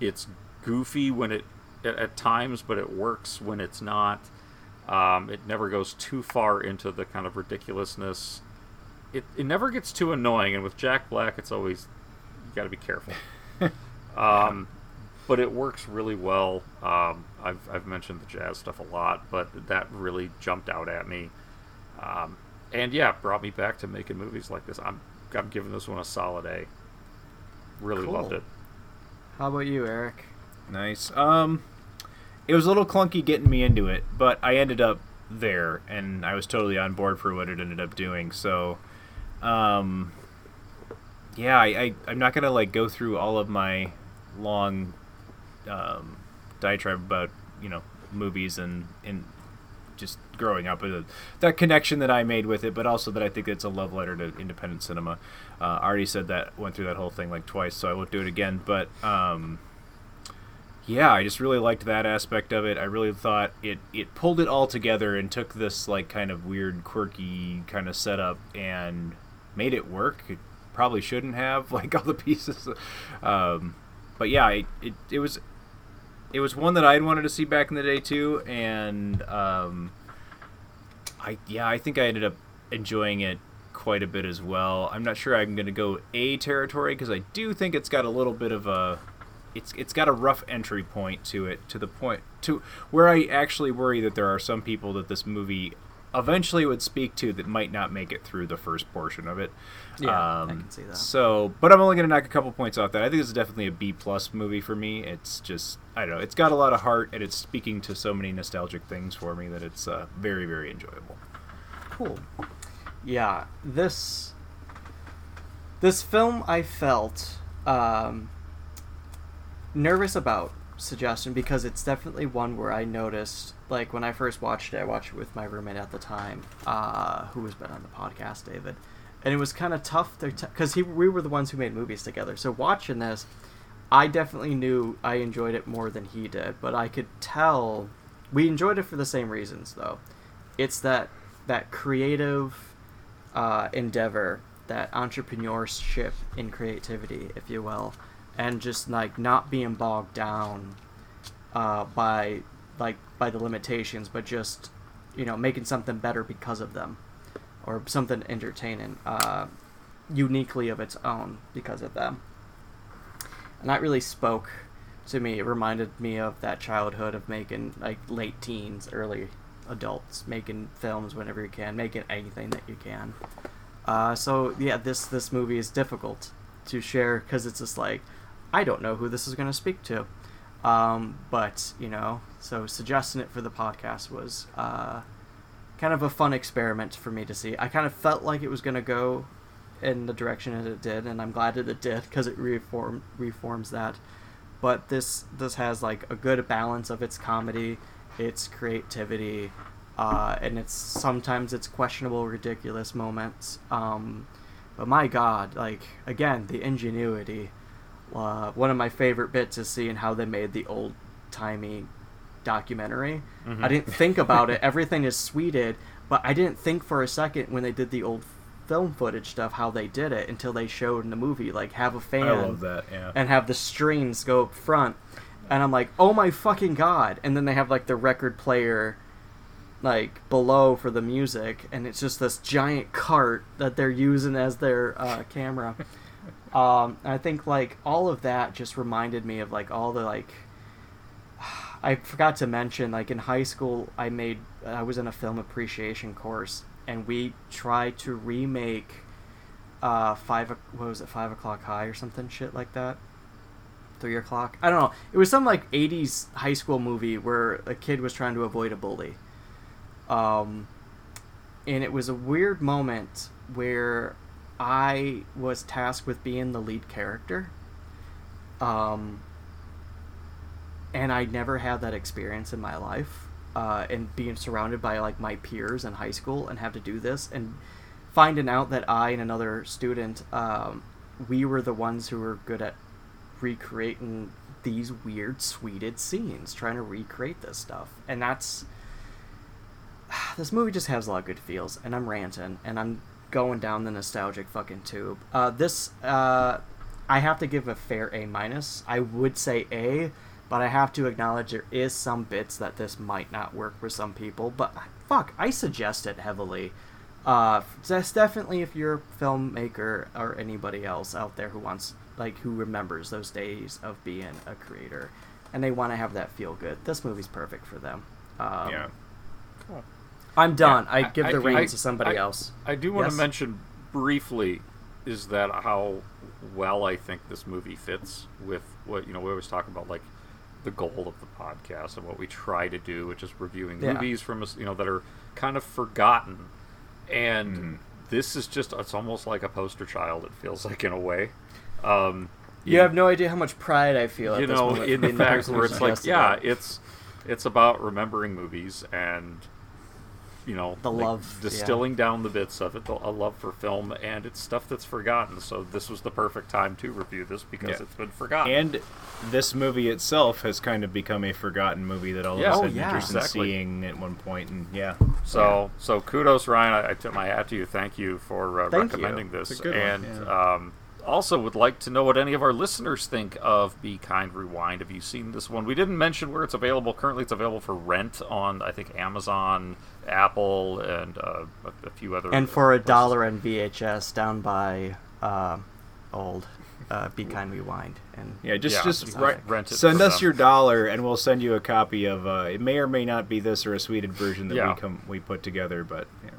it's goofy when it at, at times but it works when it's not um, it never goes too far into the kind of ridiculousness it, it never gets too annoying and with jack black it's always you got to be careful um, but it works really well. Um, I've, I've mentioned the jazz stuff a lot, but that really jumped out at me. Um, and yeah, brought me back to making movies like this. I'm, I'm giving this one a solid A. Really Cool. loved it. How about you, Eric? Nice. Um, it was a little clunky getting me into it, but I ended up there, and I was totally on board for what it ended up doing. So, um, yeah, I, I I'm not gonna like go through all of my long um, diatribe about you know movies and and just growing up with that connection that I made with it, but also that I think it's a love letter to independent cinema. Uh, I already said that, went through that whole thing like twice, so I won't do it again. But um, yeah, I just really liked that aspect of it. I really thought it it pulled it all together and took this like kind of weird, quirky kind of setup and made it work. It probably shouldn't have like all the pieces, um, but yeah, it, it it was it was one that I'd wanted to see back in the day too, and um, I yeah, I think I ended up enjoying it quite a bit as well. I'm not sure I'm to go A territory because I do think it's got a little bit of a it's it's got a rough entry point to it to the point to where I actually worry that there are some people that this movie eventually would speak to that might not make it through the first portion of it. Yeah, um, I can see that. So, but I'm only going to knock a couple points off that. I think this is definitely a B plus movie for me. It's just I don't know. It's got a lot of heart and it's speaking to so many nostalgic things for me that it's uh, very very enjoyable. Cool. Yeah, this this film I felt um, nervous about suggestion because it's definitely one where I noticed like when I first watched it, I watched it with my roommate at the time, uh, who has been on the podcast, David, and it was kind of tough because he we were the ones who made movies together. So watching this, I definitely knew I enjoyed it more than he did, but I could tell we enjoyed it for the same reasons though. It's that that creative uh, endeavor, that entrepreneurship in creativity, if you will, and just like not being bogged down uh, by like by the limitations, but just you know making something better because of them, or something entertaining, uh, uniquely of its own because of them. And that really spoke to me. It reminded me of that childhood of making like late teens, early adults making films whenever you can, making anything that you can. Uh, so yeah, this this movie is difficult to share because it's just like I don't know who this is going to speak to. Um, but you know, so suggesting it for the podcast was uh, kind of a fun experiment for me to see. I kind of felt like it was going to go in the direction that it did, and I'm glad that it did because it reform reforms that. But this this has like a good balance of its comedy, its creativity, uh, and it's sometimes it's questionable, ridiculous moments. Um, but my God, like again, the ingenuity. Uh, one of my favorite bits is seeing how they made the old timey documentary. Mhm. I didn't think about it. Everything is sweded, but I didn't think for a second when they did the old film footage stuff how they did it until they showed in the movie like have a fan that, yeah. and have the strings go up front and i'm like oh my fucking god and then they have like the record player like below for the music and it's just this giant cart that they're using as their uh, camera um, and i think like all of that just reminded me of like all the like i forgot to mention like in high school i made i was in a film appreciation course and we tried to remake uh five what was it five o'clock high or something shit like that? Three o'clock? I don't know. It was some like 80s high school movie where a kid was trying to avoid a bully. Um and it was a weird moment where i was tasked with being the lead character um and i never had that experience in my life uh, and being surrounded by like my peers in high school and have to do this and finding out that I and another student um, we were the ones who were good at recreating these weird sweded scenes trying to recreate this stuff. And that's this movie just has a lot of good feels and I'm ranting and I'm going down the nostalgic fucking tube uh, this uh, I have to give a fair A minus I would say A but I have to acknowledge there is some bits that this might not work for some people. But fuck, I suggest it heavily. Uh, that's definitely if you're a filmmaker or anybody else out there who wants, like, who remembers those days of being a creator, and they want to have that feel good. This movie's perfect for them. Um, Yeah. I'm done. Yeah, I give the I- reins to somebody I- else. I do want Yes? to mention briefly is that how well I think this movie fits with what you know we always talk about like the goal of the podcast and what we try to do, which is reviewing Yeah. movies from us you know that are kind of forgotten, and Mm-hmm. this is just it's almost like a poster child. It feels like in a way. Um, You have no idea how much pride I feel you this know, moment in the fact where it's like, yeah, it's it's about remembering movies and you know The like, love, yeah. distilling down the bits of it, the, a love for film, and it's stuff that's forgotten. So this was the perfect time to review this because Yeah. it's been forgotten. And this movie itself has kind of become a forgotten movie that all Yeah. of Oh, us had yeah. interest in seeing at one point, and yeah. So so kudos, Ryan. I, I tip my hat to you. Thank you for uh, Thank you. recommending It's this. a good one, and yeah. um, also would like to know what any of our listeners think of Be Kind Rewind. Have you seen this one? We didn't mention where it's available. Currently, it's available for rent on I think Amazon, Apple, and uh, a, a few other. and for a places. dollar on VHS down by uh, old uh, Be Kind Rewind and Yeah, just Yeah, just just right, rent it send us them. your dollar, and we'll send you a copy of. Uh, it may or may not be this or a sweded version that Yeah. we come we put together, but yeah,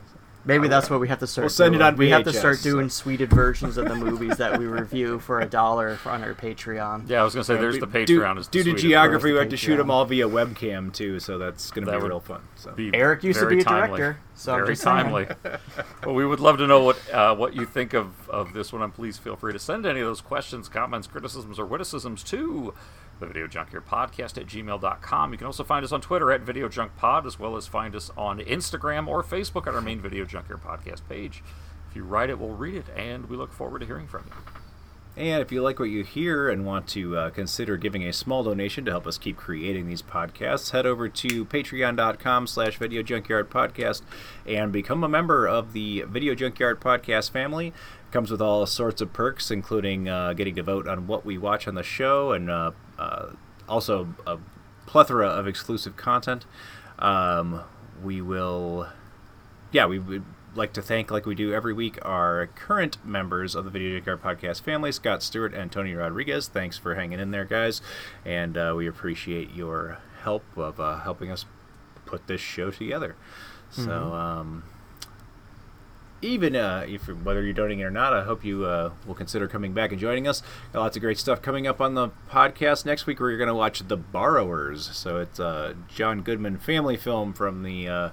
Maybe that's what we have to start. We'll send it doing. on We have to VHS, start so- doing sweded versions of the movies that we review for a dollar on our Patreon. Yeah, I was gonna say there's the Due- Patreon. is the Due to geography, we the had to shoot them all via webcam too, so that's going to That be real fun. So. be Eric used to very be a timely. director, so I'm very just saying. timely. well, we would love to know what uh, what you think of, of this one, and please feel free to send any of those questions, comments, criticisms, or witticisms to the Video Junkyard Podcast at gmail.com. You can also find us on Twitter at Video Junk Pod, as well as find us on Instagram or Facebook at our main Video Junkyard Podcast page. If you write it, we'll read it, and we look forward to hearing from you. And if you like what you hear and want to uh, consider giving a small donation to help us keep creating these podcasts, head over to patreon.com slash video junkyard podcast and become a member of the Video Junkyard Podcast family. It comes with all sorts of perks, including uh, getting to vote on what we watch on the show and uh, also a plethora of exclusive content. Um, we will yeah, we would like to thank, like we do every week, our current members of the Video Junkyard Podcast family Scott Stewart and Tony Rodriguez. Thanks for hanging in there, guys. And uh, we appreciate your help of uh, helping us put this show together. So, Mhm. um, even uh, if whether you're donating or not, I hope you uh, will consider coming back and joining us. Got lots of great stuff coming up on the podcast next week. We're going to watch The Borrowers. So it's a John Goodman family film from the uh,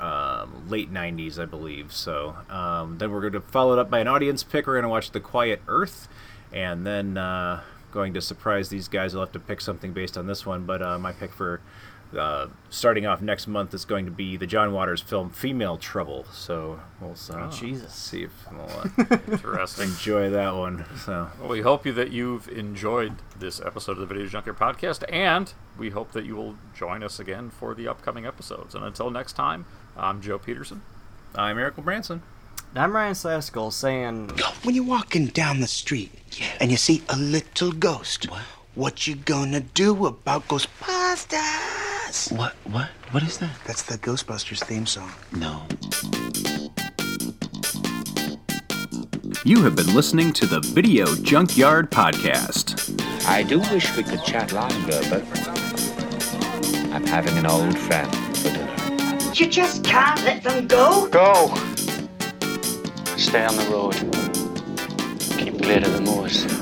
um, late '90s, I believe. So um, then we're going to follow it up by an audience pick. We're going to watch The Quiet Earth, and then uh, going to surprise these guys. I'll have to pick something based on this one, but uh, my pick for uh, starting off next month is going to be the John Waters film Female Trouble. So we'll uh, Oh, Jesus. see if we'll uh, Interesting. enjoy that one. So Well, we hope you that you've enjoyed this episode of the Video Junkyard Podcast, and we hope that you will join us again for the upcoming episodes. And until next time, I'm Joe Peterson. I'm Eric Branson. I'm Ryan Slaskell saying, When you're walking down the street and you see a little ghost, what, you gonna do about Ghostbusters? What? What? What is that? That's the Ghostbusters theme song. No. You have been listening to the Video Junkyard Podcast. I do wish we could chat longer, but I'm having an old friend for dinner. You just can't let them go. Go! Stay on the road. Keep clear of the moors.